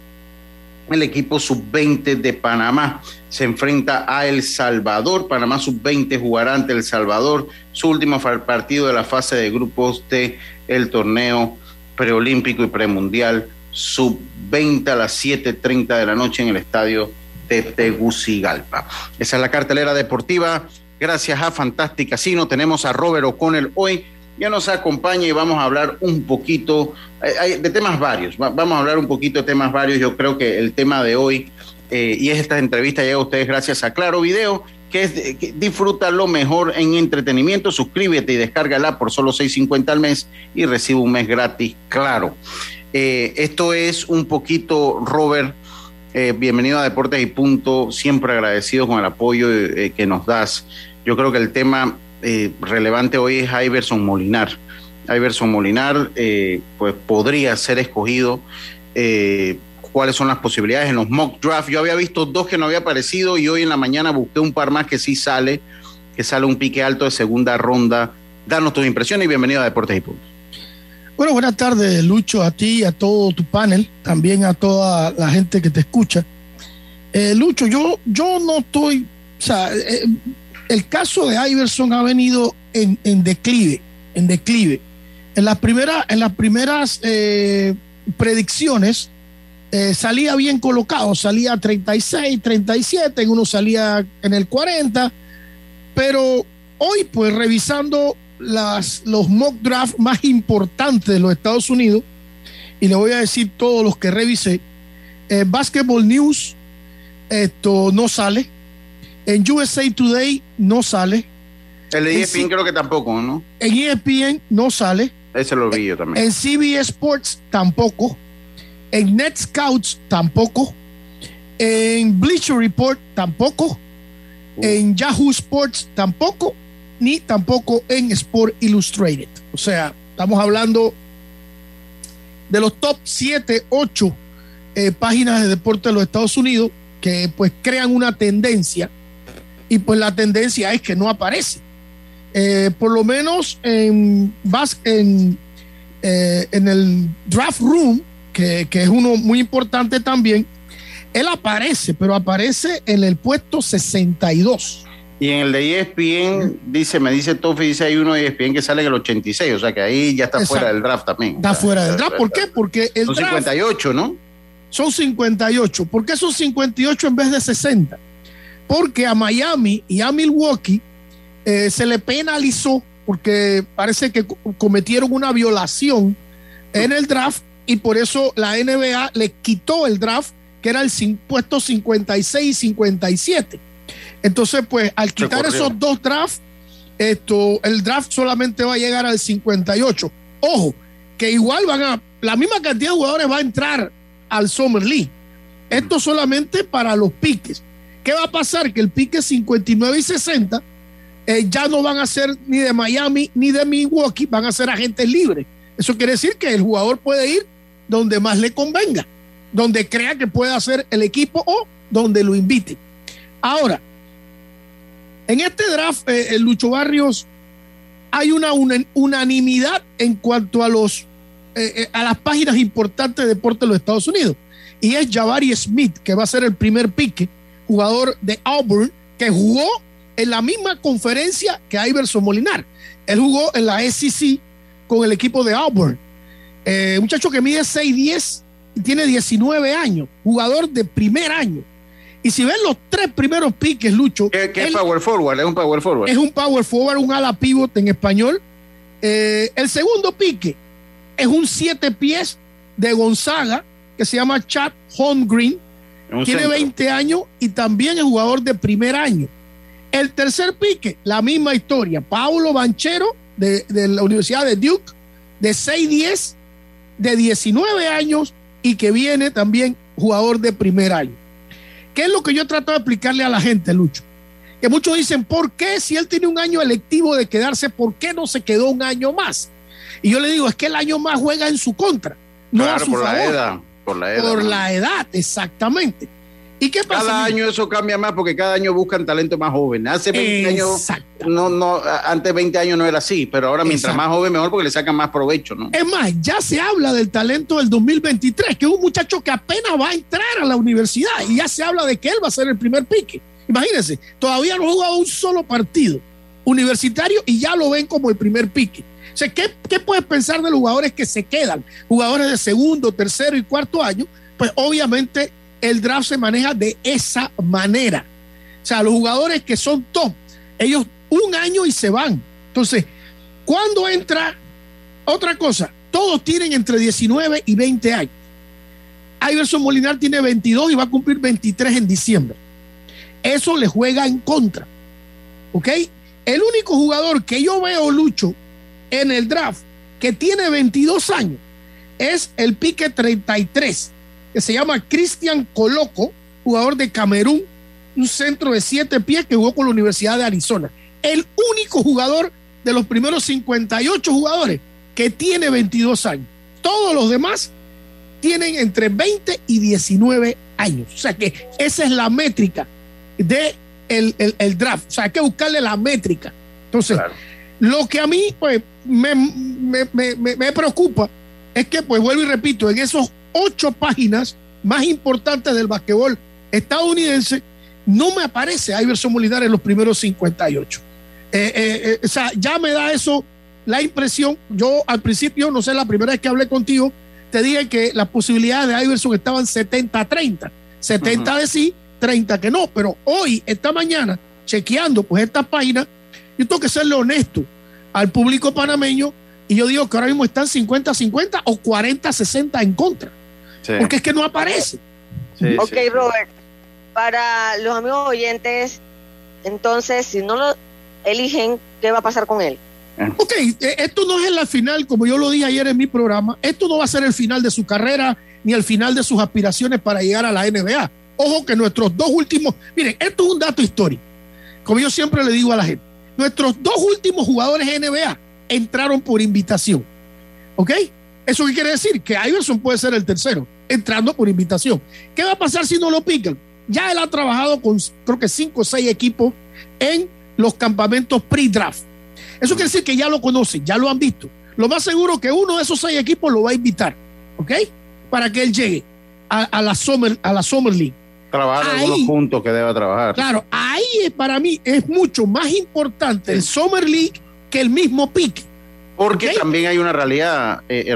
el equipo sub-20 de Panamá. Se enfrenta a El Salvador. Panamá sub-20 jugará ante El Salvador su último partido de la fase de grupos de el torneo preolímpico y premundial sub-20 a las 7.30 de la noche en el estadio de Tegucigalpa. Esa es la cartelera deportiva. Gracias a Fantastic Casino. Tenemos a Robert O'Connell hoy. Ya nos acompaña y vamos a hablar un poquito eh, de temas varios. Vamos a hablar un poquito de temas varios. Yo creo que el tema de hoy eh, y esta entrevista llega a ustedes gracias a Claro Video, que, es, disfruta lo mejor en entretenimiento. Suscríbete y descárgala por solo 6.50 al mes y recibe un mes gratis. Claro. Eh, esto es un poquito, Robert, eh, bienvenido a Deportes y Punto, siempre agradecido con el apoyo que nos das. Yo creo que el tema relevante hoy es Iverson Molinar. Iverson Molinar pues podría ser escogido. ¿Cuáles son las posibilidades en los mock draft? Yo había visto dos que no había aparecido y hoy en la mañana busqué un par más que sí sale, que sale un pique alto de segunda ronda. Danos tus impresiones y bienvenido a Deportes y Punto. Bueno, buenas tardes, Lucho, a ti, a todo tu panel, también a toda la gente que te escucha. Eh, Lucho, yo, yo no estoy, eh, el caso de Iverson ha venido en, declive, en declive. En las primeras, en las primeras eh, predicciones salía bien colocado, salía 36, 37, en uno salía en el 40, pero hoy, pues revisando los mock draft más importantes de los Estados Unidos, y le voy a decir todos los que revisé. Eh, Basketball News, esto no sale. En USA Today no sale. El de En ESPN creo que tampoco, ¿no? En E ESPN no sale. Ese lo vi yo también. En CBS Sports tampoco. En Net Scouts tampoco. En Bleacher Report tampoco. En Yahoo Sports tampoco. Ni tampoco en Sport Illustrated. O sea, estamos hablando de los top 7, 8 eh, páginas de deporte de los Estados Unidos que pues crean una tendencia y pues la tendencia es que no aparece. Eh, por lo menos en, en, eh, en el draft room, que, que es uno muy importante también, él aparece, pero aparece en el puesto 62. Y en el de ESPN, dice, me dice Tofi, dice hay uno de ESPN que sale en el 86, o sea que ahí ya está Exacto. fuera del draft también. Está fuera del draft. ¿Por qué? Porque el Son draft 58, ¿no? son 58. ¿Por qué son 58 en vez de 60? Porque a Miami y a Milwaukee eh, se le penalizó porque parece que co- cometieron una violación en el draft y por eso la NBA le quitó el draft, que era el puesto 56 y 57. Entonces, pues al quitar esos dos drafts, esto, el draft solamente va a llegar al 58. Ojo, que igual van a, la misma cantidad de jugadores va a entrar al Summer League. Esto solamente para los piques. ¿Qué va a pasar? Que el pique 59 y 60 eh, ya no van a ser ni de Miami ni de Milwaukee, van a ser agentes libres. Eso quiere decir que el jugador puede ir donde más le convenga, donde crea que puede hacer el equipo o donde lo invite. Ahora, en este draft, eh, el Lucho Barrios, hay una, una- unanimidad en cuanto a los eh, eh, a las páginas importantes de deporte de los Estados Unidos. Y es Jabari Smith, que va a ser el primer pique, jugador de Auburn, que jugó en la misma conferencia que Iverson Molinar. Él jugó en la SEC con el equipo de Auburn. Eh, muchacho que mide 6'10 y tiene 19 años, jugador de primer año. Y si ven los tres primeros piques, Lucho, ¿Qué, qué es él- power forward? Es un power forward. es un power forward, un ala pivot en español. Eh, el segundo pique es un siete pies de Gonzaga que se llama Chad Holmgren. Un Tiene centro. 20 años y también es jugador de primer año. El tercer pique, la misma historia. Paulo Banchero de, de la Universidad de Duke, de 6'10, de 19 años y que viene también jugador de primer año. ¿Qué es lo que yo trato de explicarle a la gente, Lucho? Que muchos dicen, ¿por qué si él tiene un año electivo de quedarse, por qué no se quedó un año más? Y yo le digo, es que el año más juega en su contra, no a su por la favor. edad. Por la edad. Por ¿no? la edad, exactamente. ¿Y qué pasa? Cada año eso cambia más porque cada año buscan talento más joven. Hace 20 años, no, no, antes 20 años no era así, pero ahora mientras Exacto. más joven mejor porque le sacan más provecho, ¿no? Es más, ya se habla del talento del 2023, que es un muchacho que apenas va a entrar a la universidad y ya se habla de que él va a ser el primer pique. Imagínense, todavía no ha jugado un solo partido universitario y ya lo ven como el primer pique. O sea, ¿qué, qué puedes pensar de los jugadores que se quedan? Jugadores de segundo, tercero y cuarto año, pues obviamente el draft se maneja de esa manera. O sea, los jugadores que son top, ellos un año y se van. Entonces, cuando entra otra cosa, todos tienen entre 19 y 20 años. Iverson Molinar tiene 22 y va a cumplir 23 en diciembre. Eso le juega en contra. ¿Ok? El único jugador que yo veo, Lucho, en el draft que tiene 22 años es el pique 33, que se llama Cristian Coloco, jugador de Camerún, un centro de 7 pies que jugó con la Universidad de Arizona. El único jugador de los primeros 58 jugadores que tiene 22 años. Todos los demás tienen entre 20 y 19 años. O sea que esa es la métrica de el, el- el draft. O sea, hay que buscarle la métrica. Entonces, lo que a mí pues, me, me- me- me- preocupa es que, pues vuelvo y repito, en esos ocho páginas más importantes del basquetbol estadounidense, no me aparece Iverson Molinar en los primeros 58. Eh, eh, eh, o sea, ya me da eso la impresión. Yo al principio, no sé, la primera vez que hablé contigo, te dije que las posibilidades de Iverson estaban 70-30. 70 de sí, 30 que no. Pero hoy, esta mañana, chequeando pues esta página, Yo tengo que serle honesto al público panameño y yo digo que ahora mismo están 50-50 o 40-60 en contra. Porque es que no aparece. ok, Robert. Para los amigos oyentes, entonces, si no lo eligen, ¿qué va a pasar con él? Ok, eh, esto no es la final, como yo lo dije ayer en mi programa, esto no va a ser el final de su carrera ni el final de sus aspiraciones para llegar a la NBA. Ojo que nuestros dos últimos, miren, esto es un dato histórico, como yo siempre le digo a la gente, nuestros dos últimos jugadores NBA entraron por invitación. ¿Ok? ¿Eso qué quiere decir? Que Iverson puede ser el tercero, entrando por invitación. ¿Qué va a pasar si no lo pican? Ya él ha trabajado con creo que cinco o seis equipos en los campamentos pre-draft. Eso quiere decir que ya lo conocen, ya lo han visto. Lo más seguro que uno de esos seis equipos lo va a invitar, ¿ok? Para que él llegue a, la, Summer, a la Summer League. Trabajar en algunos puntos que deba trabajar. Claro, ahí para mí es mucho más importante el Summer League que el mismo pick. Porque también hay una realidad, eh, eh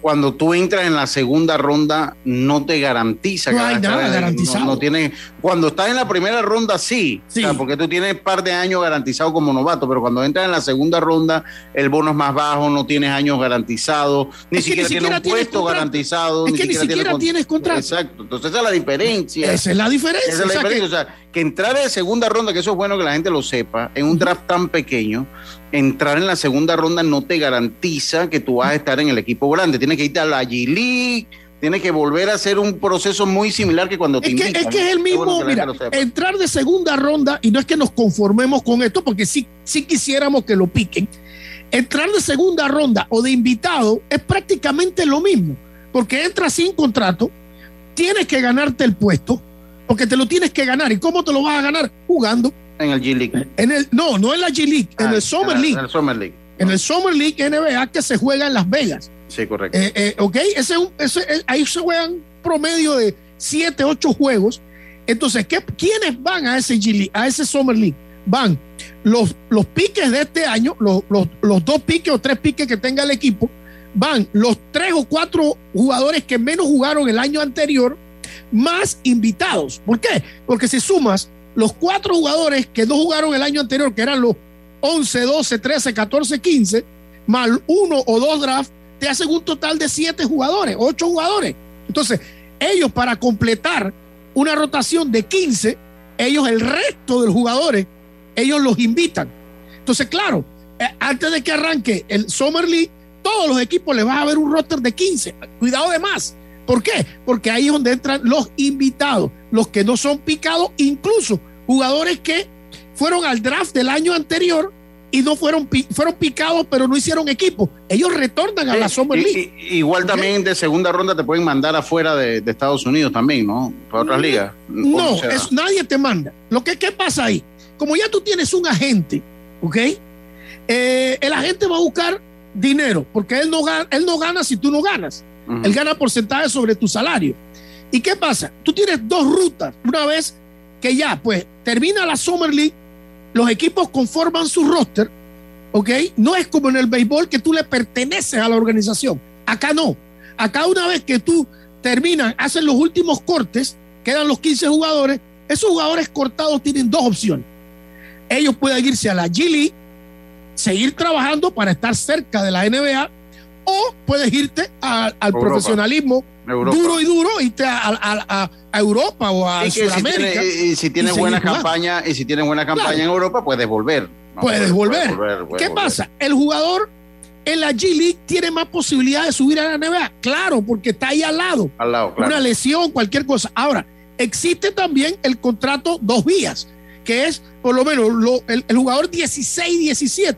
Cuando tú entras en la segunda ronda, no te garantiza. No hay nada garantizado. No, tiene, cuando estás en la primera ronda, sí. porque tú tienes un par de años garantizados como novato, pero cuando entras en la segunda ronda, el bono es más bajo, no tienes años garantizados, ni, siquiera, tienes un puesto garantizado. Es ni que siquiera ni siquiera tienes, contrato. Exacto. Entonces, esa es la diferencia. Esa es la diferencia. Esa es la diferencia. O sea, que entrar en segunda ronda, que eso es bueno que la gente lo sepa, en un draft tan pequeño, entrar en la segunda ronda no te garantiza que tú vas a estar en el equipo grande. Tienes que irte a la G-League, tienes que volver a hacer un proceso muy similar que cuando te es que, Es que es el mismo, mira, entrar de segunda ronda, y no es que nos conformemos con esto, porque sí, sí quisiéramos que lo piquen. Entrar de segunda ronda o de invitado es prácticamente lo mismo, porque entras sin contrato, tienes que ganarte el puesto, porque te lo tienes que ganar. ¿Y cómo te lo vas a ganar? Jugando. En el G League. En el, no, no en la G League, en ah, el Summer League. En el Summer League. En el Summer League NBA que se juega en Las Vegas. Sí, correcto. Eh, eh, ok, ese, ese, eh, ahí se juegan promedio de 7, 8 juegos. Entonces, ¿qué, ¿quiénes van a ese G League, a ese Summer League? Van los, los piques de este año, los, los, los dos piques o tres piques que tenga el equipo, van los tres o cuatro jugadores que menos jugaron el año anterior, más invitados. ¿Por qué? Porque si sumas los cuatro jugadores que no jugaron el año anterior, que eran los 11, 12, 13, 14, 15, más uno o dos drafts, te hacen un total de siete jugadores, ocho jugadores. Entonces, ellos para completar una rotación de 15, ellos, el resto de los jugadores, ellos los invitan. Entonces, claro, eh, antes de que arranque el Summer League, todos los equipos les va a ver un roster de 15. Cuidado de más. ¿Por qué? Porque ahí es donde entran los invitados, los que no son picados, incluso jugadores que fueron al draft del año anterior y no fueron, fueron picados, pero no hicieron equipo. Ellos retornan a la Summer League. igual también de segunda ronda te pueden mandar afuera de, Estados Unidos también, ¿no? Para otras ligas. No, es, nadie te manda. Lo que ¿qué pasa ahí? Como ya tú tienes un agente, ¿ok? Eh, el agente va a buscar dinero, porque él no, gana, él no gana si tú no ganas. Él gana porcentaje sobre tu salario. ¿Y qué pasa? Tú tienes dos rutas. Una vez que ya, pues, termina la Summer League, los equipos conforman su roster, ¿ok? No es como en el béisbol que tú le perteneces a la organización. Acá no. Acá una vez que tú terminas, hacen los últimos cortes, quedan los 15 jugadores, esos jugadores cortados tienen dos opciones. Ellos pueden irse a la G League, seguir trabajando para estar cerca de la NBA o puedes irte al profesionalismo duro y duro, irte a, Europa o a Sudamérica. y si tienes buena campaña, y si tienes buena campaña en Europa, puedes volver. Puedes, volver. ¿Qué pasa? El jugador en la G League tiene más posibilidad de subir a la NBA. Claro, porque está ahí al lado. Al lado, Una lesión, cualquier cosa. Ahora, existe también el contrato dos vías, que es por lo menos el, el jugador 16-17.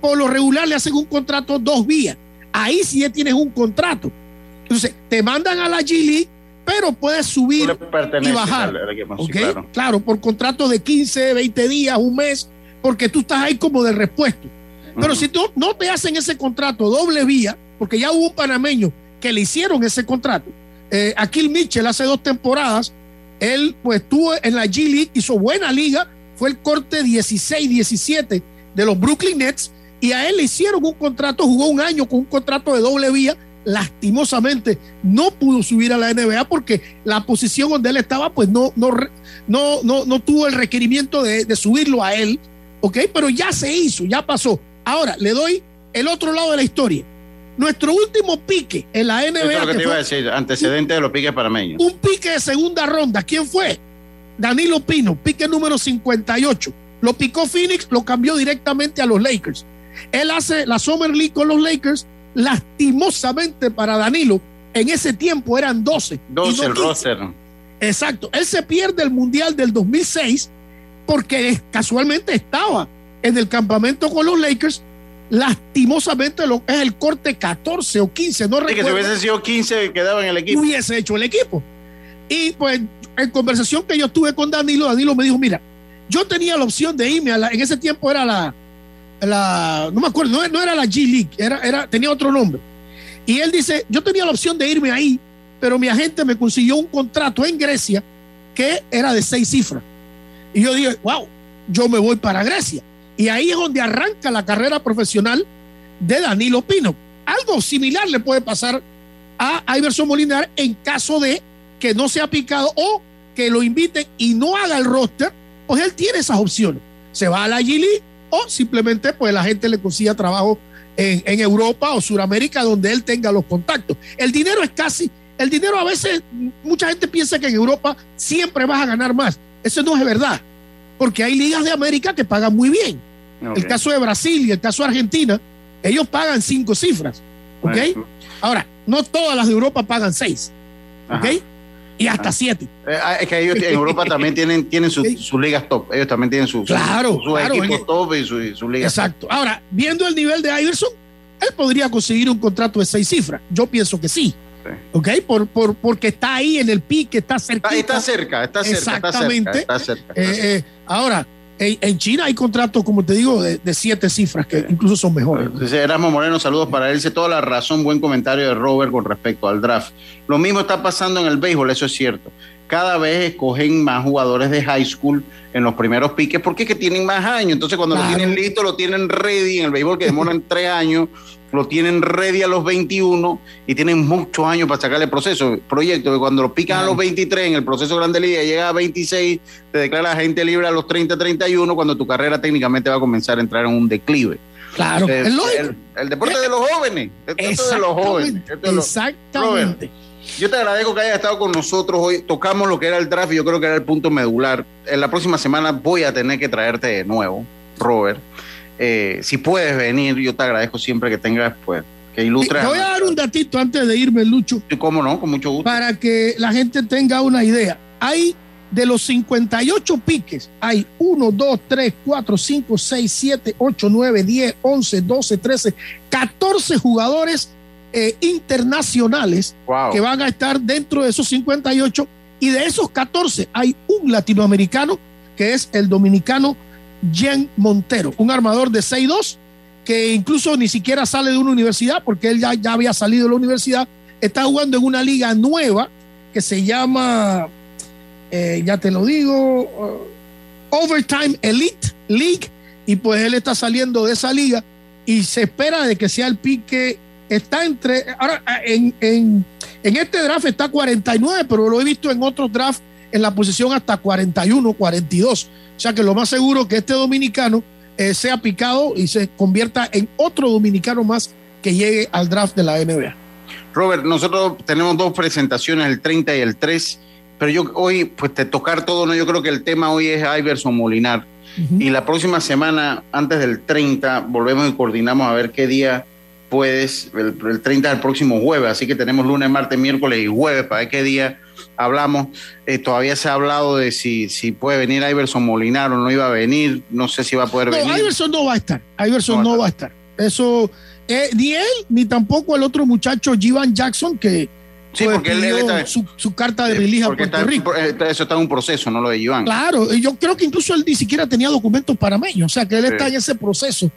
Por lo regular le hacen un contrato dos vías ahí sí ya tienes un contrato. Entonces, te mandan a la G League, pero puedes subir y bajar. claro. por contrato de 15, 20 días, un mes, porque tú estás ahí como de repuesto. Pero si tú no te hacen ese contrato doble vía, porque ya hubo un panameño que le hicieron ese contrato. Eh, Akil Mitchell hace dos temporadas, él pues estuvo en la G League, hizo buena liga, fue el corte 16-17 de los Brooklyn Nets y a él le hicieron un contrato, jugó un año con un contrato de doble vía. Lastimosamente no pudo subir a la NBA porque la posición donde él estaba, pues no, no, no, no, no tuvo el requerimiento de, subirlo a él ¿ok? Pero ya se hizo, ya pasó. Ahora, le doy el otro lado de la historia. Nuestro último pique en la NBA. Eso es lo que que te iba a decir, antecedente de los piques panameños. un pique de segunda ronda. ¿Quién fue? Danilo Pino, pique número 58. Lo picó Phoenix, lo cambió directamente a los Lakers. Él hace la Summer League con los Lakers. Lastimosamente para Danilo, en ese tiempo eran 12. y 12 no el 15. roster. Exacto. Él se pierde el Mundial del 2006 porque casualmente estaba en el campamento con los Lakers. Lastimosamente lo, es el corte 14 o 15, no Sí, que si recuerdo hubiese sido 15 quedaba en el equipo. hubiese hecho el equipo. Y pues en conversación que yo tuve con Danilo, Danilo me dijo, mira, yo tenía la opción de irme a la, en ese tiempo era la, la no me acuerdo, no, no era la G League, era, era, tenía otro nombre. Y él dice, yo tenía la opción de irme ahí, pero mi agente me consiguió un contrato en Grecia que era de seis cifras. Y yo dije, wow, yo me voy para Grecia. Y ahí es donde arranca la carrera profesional de Danilo Pino. Algo similar le puede pasar a Iverson Molinar en caso de que no sea picado o que lo inviten y no haga el roster, pues él tiene esas opciones. Se va a la G League o simplemente pues la gente le consiga trabajo en, en Europa o Sudamérica donde él tenga los contactos. El dinero es casi, el dinero a veces, mucha gente piensa que en Europa siempre vas a ganar más. Eso no es verdad, porque hay ligas de América que pagan muy bien. El caso de Brasil y el caso de Argentina, ellos pagan cinco cifras. ¿Ok? Ahora, no todas las de Europa pagan seis. ¿Ok? Y hasta siete. Eh, ah, es que ellos en Europa también tienen, tienen sus, sus ligas top. Ellos también tienen sus, Claro, sus, sus claro, equipos top y sus sus ligas Exacto. Ahora, viendo el nivel de Iverson, él podría conseguir un contrato de seis cifras. Yo pienso que sí. ¿Ok? Por, por, porque está ahí en el pique, está cerca. Está, está cerca, está cerca, Exactamente. está cerca. Está cerca. Eh, eh, ahora, en, en China hay contratos, como te digo, de, de siete cifras que incluso son mejores. Erasmo Moreno, saludos para él. Dice toda la razón, buen comentario de Robert con respecto al draft. Lo mismo está pasando en el béisbol, eso es cierto. Cada vez escogen más jugadores de high school en los primeros piques porque es que tienen más años. Entonces, cuando Claro. lo tienen listo, lo tienen ready. En el béisbol, que demoran <laughs> tres años, lo tienen ready a los 21 y tienen muchos años para sacarle proceso, proyecto. Que cuando lo pican a los 23, en el proceso Grande Liga llega a 26, te declara agente libre a los 30, 31, cuando tu carrera técnicamente va a comenzar a entrar en un declive. Claro, Eh, es lógico. el, el deporte de los jóvenes. Esto es de los jóvenes. Esto es de los- Exactamente. Yo te agradezco que hayas estado con nosotros hoy. Tocamos lo que era el draft y yo creo que era el punto medular. En la próxima semana voy a tener que traerte de nuevo, Robert. Eh, si puedes venir, yo te agradezco siempre que tengas, pues, que ilustres. Te voy a dar un datito antes de irme, Lucho. ¿Cómo no? Con mucho gusto. Para que la gente tenga una idea. Hay de los 58 piques, hay 1, 2, 3, 4, 5, 6, 7, 8, 9, 10, 11, 12, 13, 14 jugadores eh, internacionales Wow. que van a estar dentro de esos 58 y de esos 14 hay un latinoamericano que es el dominicano Jen Montero, un armador de 6'2 que incluso ni siquiera sale de una universidad porque él ya, ya había salido de la universidad, está jugando en una liga nueva que se llama, eh, ya te lo digo, uh, Overtime Elite League. Y pues él está saliendo de esa liga y se espera de que sea el pique, está entre, ahora en, en, en este draft está 49, pero lo he visto en otros drafts en la posición hasta 41, 42. O sea que lo más seguro que este dominicano eh, sea picado y se convierta en otro dominicano más que llegue al draft de la NBA. Robert, nosotros tenemos dos presentaciones, el 30 y el 3, pero yo hoy, pues te tocar todo, ¿no? Yo creo que el tema hoy es Iverson Molinar. Y la próxima semana, antes del 30, volvemos y coordinamos a ver qué día puedes, el, el 30 es el próximo jueves, así que tenemos lunes, martes, miércoles y jueves para ver qué día hablamos. Eh, todavía se ha hablado de si, si puede venir Iverson Molinar o no iba a venir, no sé si va a poder No, venir. Iverson no va a estar. Iverson no va a estar. Eso, eh, ni él, ni tampoco el otro muchacho, Jivan Jackson, que Sí, pues, porque él- él pidió está- su, su carta de release a Porque Puerto está- Rico. eh, eso está en un proceso, no lo de Iván. Claro, yo creo que incluso él ni siquiera tenía documentos panameños, o sea que él Sí. está en ese proceso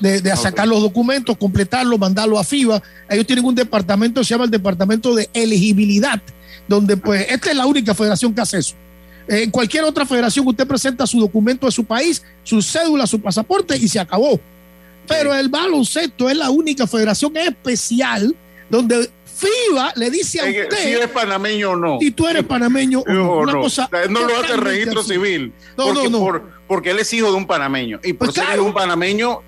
de, de sacar los documentos, completarlos, mandarlos a FIBA. Ellos tienen un departamento, se llama el Departamento de Elegibilidad, donde pues esta es la única federación que hace eso. Eh, En cualquier otra federación usted presenta su documento de su país, su cédula, su pasaporte y se acabó. Pero el baloncesto es la única federación especial donde FIBA le dice a Eh, usted. Si es panameño o no. Si tú eres panameño o no. Una no. cosa no lo hace el registro civil. No, porque, no, no. por- porque él es hijo de un panameño. Y por Pues ser claro. hijo de un panameño,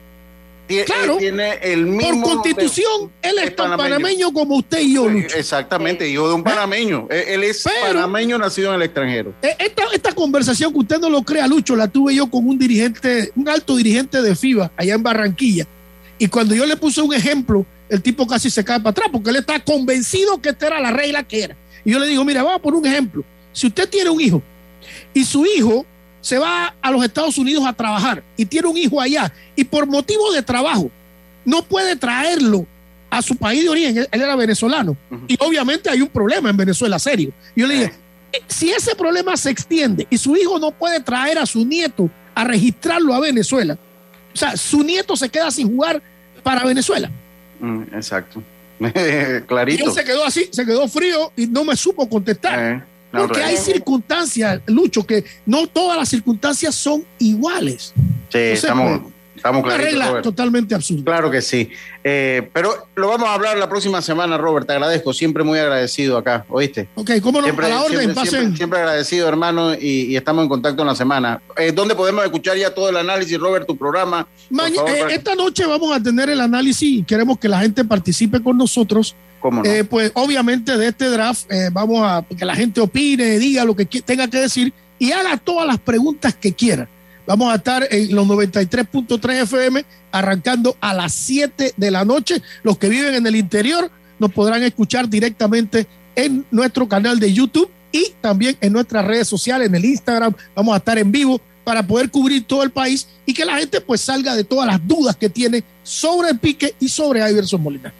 tie- Claro. él tiene el mismo. Por constitución, él es, es tan panameño. panameño como usted y yo, Lucho. Exactamente, hijo de un panameño. Él, él es Pero- panameño nacido en el extranjero. Eh, Esta, esta conversación que usted no lo crea, Lucho, la tuve yo con un dirigente, un alto dirigente de FIBA allá en Barranquilla. Y cuando yo le puse un ejemplo, el tipo casi se cae para atrás porque él está convencido que esta era la regla que era. Y yo le digo, mira, vamos a poner un ejemplo. Si usted tiene un hijo y su hijo se va a los Estados Unidos a trabajar y tiene un hijo allá y por motivo de trabajo no puede traerlo a su país de origen, él, él era venezolano. Y obviamente hay un problema en Venezuela, serio. Y yo le dije, eh, si ese problema se extiende y su hijo no puede traer a su nieto a registrarlo a Venezuela, o sea, su nieto se queda sin jugar para Venezuela. Mm, exacto. <laughs> Y Clarito. él se quedó así, se quedó frío y no me supo contestar. Eh, no, Porque hay circunstancias, Lucho, que no todas las circunstancias son iguales. Sí, Entonces, estamos, estamos Una regla Robert. totalmente absurda. Claro que sí. Eh, pero lo vamos a hablar la próxima semana, Robert. Te agradezco. Siempre muy agradecido acá, ¿oíste? Ok, ¿cómo no? Siempre, a la orden, siempre, pasen. siempre- siempre agradecido, hermano, y, y estamos en contacto en la semana. Eh, ¿Dónde podemos escuchar ya todo el análisis, Robert, tu programa? Maña- favor, eh, esta noche vamos a tener el análisis y queremos que la gente participe con nosotros. Eh, pues obviamente de este draft eh, vamos a que la gente opine, diga lo que tenga que decir y haga todas las preguntas que quiera. Vamos a estar en los 93.3 FM arrancando a las 7 de la noche. Los que viven en el interior nos podrán escuchar directamente en nuestro canal de YouTube y también en nuestras redes sociales, en el Instagram. Vamos a estar en vivo para poder cubrir todo el país y que la gente pues salga de todas las dudas que tiene sobre pique y sobre Iverson Molina.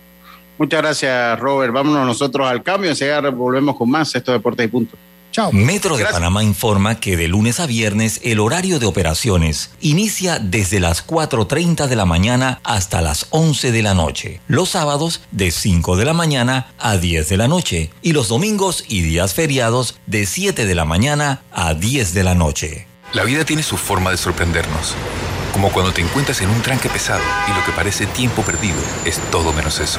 Muchas gracias, Robert. Vámonos nosotros al cambio. Enseguida volvemos con más. Esto es Deportes y Punto. Chao. Metro de Panamá informa que de lunes a viernes el horario de operaciones inicia desde las 4.30 de la mañana hasta las 11 de la noche. Los sábados de 5 de la mañana a 10 de la noche. Y los domingos y días feriados de 7 de la mañana a 10 de la noche. La vida tiene su forma de sorprendernos. Como cuando te encuentras en un tranque pesado y lo que parece tiempo perdido es todo menos eso.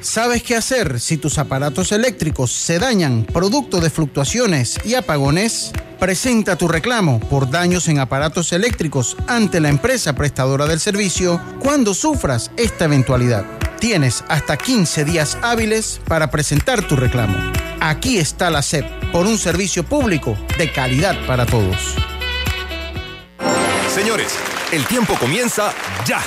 ¿Sabes qué hacer si tus aparatos eléctricos se dañan producto de fluctuaciones y apagones? Presenta tu reclamo por daños en aparatos eléctricos ante la empresa prestadora del servicio cuando sufras esta eventualidad. Tienes hasta 15 días hábiles para presentar tu reclamo. Aquí está la SEP por un servicio público de calidad para todos. Señores, el tiempo comienza ya.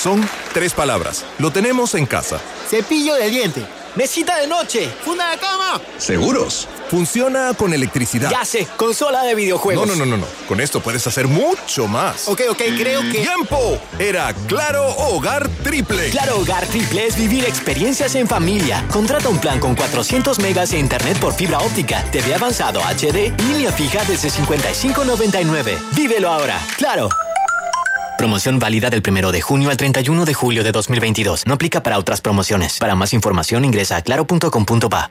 Son tres palabras. Lo tenemos en casa. Cepillo de diente. Mesita de noche. Funda de cama. ¿Seguros? Funciona con electricidad. Ya sé, consola de videojuegos. No, no, no, no, no. Con esto puedes hacer mucho más. Ok, ok, creo que. ¡Tiempo! Era Claro Hogar Triple. Claro Hogar Triple es vivir experiencias en familia. Contrata un plan con 400 megas de internet por fibra óptica, TV avanzado HD, línea fija desde 55.99. Vívelo ahora. Claro. Promoción válida del 1 de junio al 31 de julio de 2022. No aplica para otras promociones. Para más información ingresa a claro.com.pa.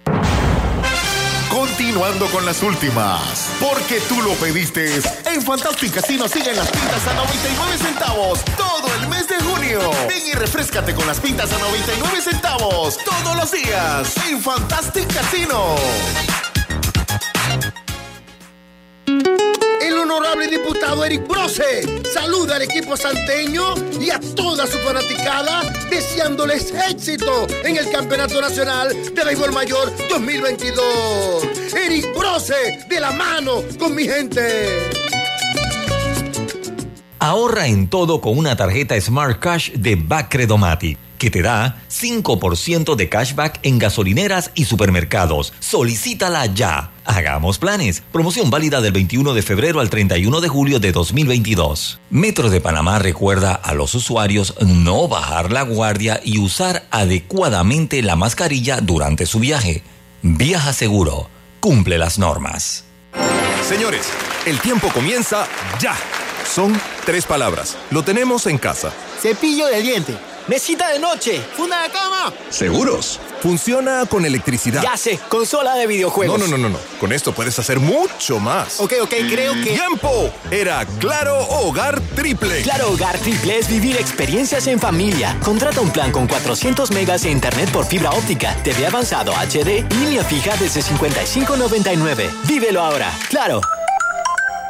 Continuando con las últimas, porque tú lo pediste. En Fantastic Casino siguen las pintas a 99 centavos todo el mes de junio. Ven y refrescate con las pintas a 99 centavos todos los días en Fantastic Casino. Honorable diputado Eric Brose saluda al equipo santeño y a toda su fanaticada deseándoles éxito en el Campeonato Nacional de Béisbol Mayor 2022. Eric Brose de la mano con mi gente. Ahorra en todo con una tarjeta Smart Cash de Bacredomatic, que te da 5% de cashback en gasolineras y supermercados. Solicítala ya. Hagamos planes. Promoción válida del 21 de febrero al 31 de julio de 2022. Metro de Panamá recuerda a los usuarios no bajar la guardia y usar adecuadamente la mascarilla durante su viaje. Viaja seguro. Cumple las normas. Señores, el tiempo comienza ya. Son tres palabras. Lo tenemos en casa. Cepillo de diente. Mesita de noche. Funda de cama. ¿Seguros? Funciona con electricidad. Ya sé, consola de videojuegos. No, no, no, no, no. Con esto puedes hacer mucho más. Ok, ok, creo que. ¡Tiempo! Era Claro Hogar Triple. Claro Hogar Triple es vivir experiencias en familia. Contrata un plan con 400 megas de internet por fibra óptica, TV avanzado HD, línea fija desde 55.99. Vívelo ahora. Claro.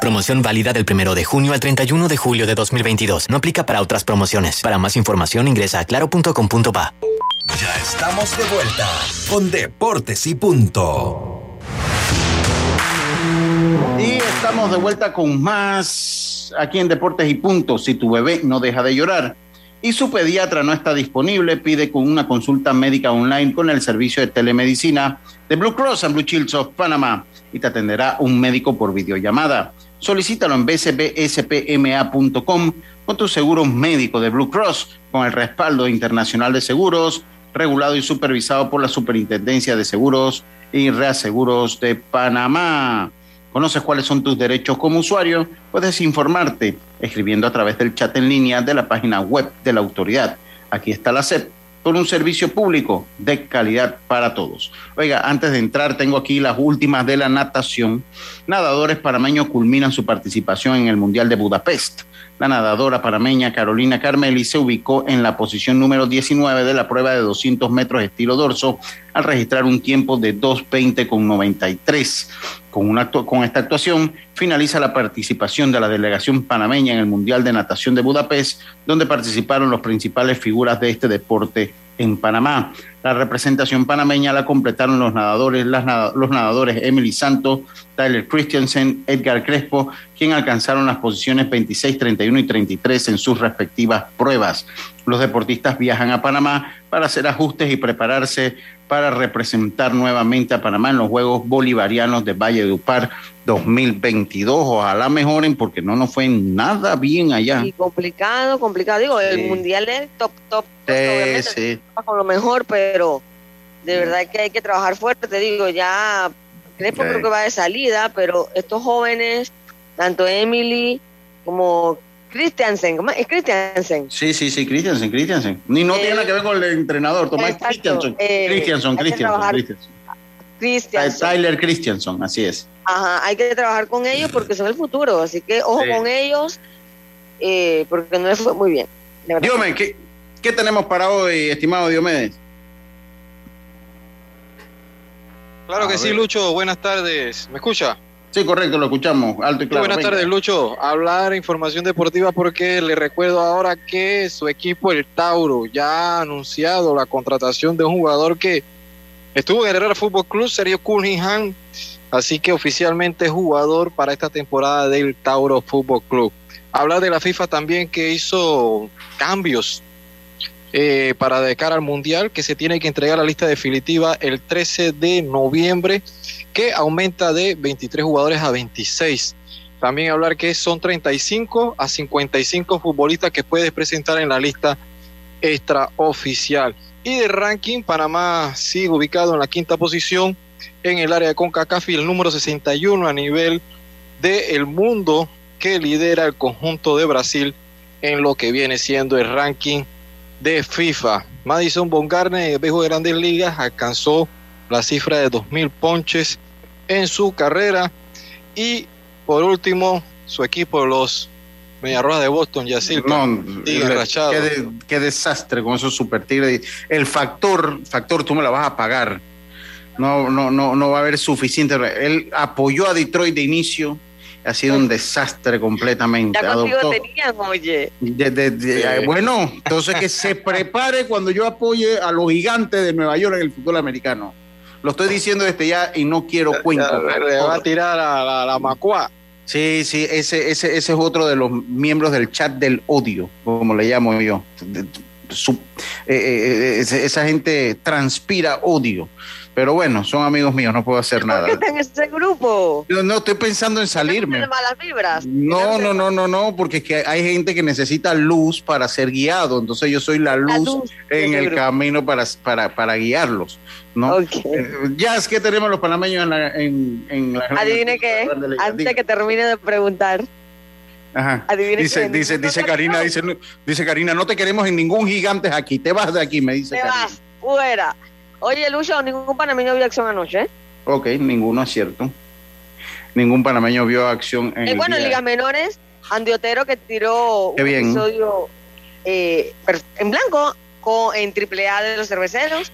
Promoción válida del 1 de junio al 31 de julio de 2022. No aplica para otras promociones. Para más información ingresa a claro.com.pa. Ya estamos de vuelta con Deportes y Punto. Y estamos de vuelta con más aquí en Deportes y Punto. Si tu bebé no deja de llorar y su pediatra no está disponible, pide con una consulta médica online con el servicio de telemedicina de Blue Cross and Blue Shields of Panama y te atenderá un médico por videollamada. Solicítalo en bcbspma.com con tu seguro médico de Blue Cross con el respaldo internacional de seguros, regulado y supervisado por la Superintendencia de Seguros y Reaseguros de Panamá. ¿Conoces cuáles son tus derechos como usuario? Puedes informarte escribiendo a través del chat en línea de la página web de la autoridad. Aquí está la SEP por un servicio público de calidad para todos. Oiga, antes de entrar, tengo aquí las últimas de la natación. Nadadores panameños culminan su participación en el Mundial de Budapest. La nadadora panameña Carolina Carmeli se ubicó en la posición número 19 de la prueba de 200 metros estilo dorso al registrar un tiempo de 2.20 con 93. Con, esta actuación finaliza la participación de la delegación panameña en el Mundial de Natación de Budapest, donde participaron las principales figuras de este deporte en Panamá. La representación panameña la completaron los nadadores, las, los nadadores Emily Santos, Tyler Christensen, Edgar Crespo, quien alcanzaron las posiciones 26, 31 y 33 en sus respectivas pruebas. Los deportistas viajan a Panamá para hacer ajustes y prepararse para representar nuevamente a Panamá en los Juegos Bolivarianos de Valle de Upar 2022. Ojalá mejoren porque no nos fue nada bien allá. Y complicado, complicado. Digo, el mundial es top, top. top sí, Con lo mejor, pero de verdad que hay que trabajar fuerte. Digo, ya Crespo creo que va de salida, pero estos jóvenes, tanto Emily como Christiansen, ¿cómo es Christiansen? Sí, sí, sí, Christiansen, Christiansen. Ni no tiene nada que ver con el entrenador, Tomás Christiansen. Eh, Christiansen, Christiansen, Christiansen. Tyler Christiansen, así es. Ajá, hay que trabajar con ellos porque son el futuro, así que ojo con ellos, eh, porque no les fue muy bien. Diomedes, ¿qué, ¿qué tenemos para hoy, estimado Diomedes? Claro que sí, Lucho, buenas tardes. ¿Me escucha? Sí, correcto, lo escuchamos, alto y claro. Buenas tardes, Lucho. Hablar información deportiva porque le recuerdo ahora que su equipo, el Tauro, ya ha anunciado la contratación de un jugador que estuvo en el Fútbol Club, Sergio Cunningham, así que oficialmente es jugador para esta temporada del Tauro Fútbol Club. Hablar de la FIFA también que hizo cambios eh, para de cara al Mundial, que se tiene que entregar la lista definitiva el 13 de noviembre que aumenta de 23 jugadores a 26. También hablar que son 35 a 55 futbolistas que puedes presentar en la lista extraoficial. Y de ranking, Panamá sigue ubicado en la quinta posición en el área de CONCACAF el número 61 a nivel del mundo que lidera el conjunto de Brasil en lo que viene siendo el ranking de FIFA. Madison Bongarne, de grandes ligas, alcanzó la cifra de 2.000 ponches en su carrera. Y por último, su equipo, los Mediarrojas de Boston, ya no, qué, qué, desastre con esos super tigres. El factor, factor, tú me la vas a pagar. No, no, no, no va a haber suficiente. Él apoyó a Detroit de inicio, ha sido un desastre completamente. Ya Adoptó, tenían, oye. Bueno, entonces que se <laughs> prepare cuando yo apoye a los gigantes de Nueva York en el fútbol americano. Lo estoy diciendo desde ya y no quiero cuento. Le va a tirar a la, la, macua. Sí, sí, ese, ese, ese es otro de los miembros del chat del odio, como le llamo yo. su- eh, eh, eh, esa gente transpira odio. Pero bueno, son amigos míos, no puedo hacer ¿Por nada. qué está en ese grupo? No, no, estoy pensando en salirme. ¿Tiene malas vibras? No, no, no, no, no, porque es que hay gente que necesita luz para ser guiado, entonces yo soy la luz, luz en de el grupo. camino para, para, para guiarlos, ¿no? Eh, ya es que tenemos los panameños en la... En, en la Adivine qué, antes que termine de preguntar. Ajá. Dice, quién. dice, dice Karina, dice, no- dice Karina, no te queremos en ningún gigante aquí, te vas de aquí, me dice Te Karina. vas, fuera. Oye, Lucho, ningún panameño vio acción anoche, ¿eh? Ok, ninguno es cierto. Ningún panameño vio acción en Eh, el bueno, en ligas menores, Andy Otero que tiró Qué un bien. episodio eh, en blanco con, en triple A de los cerveceros.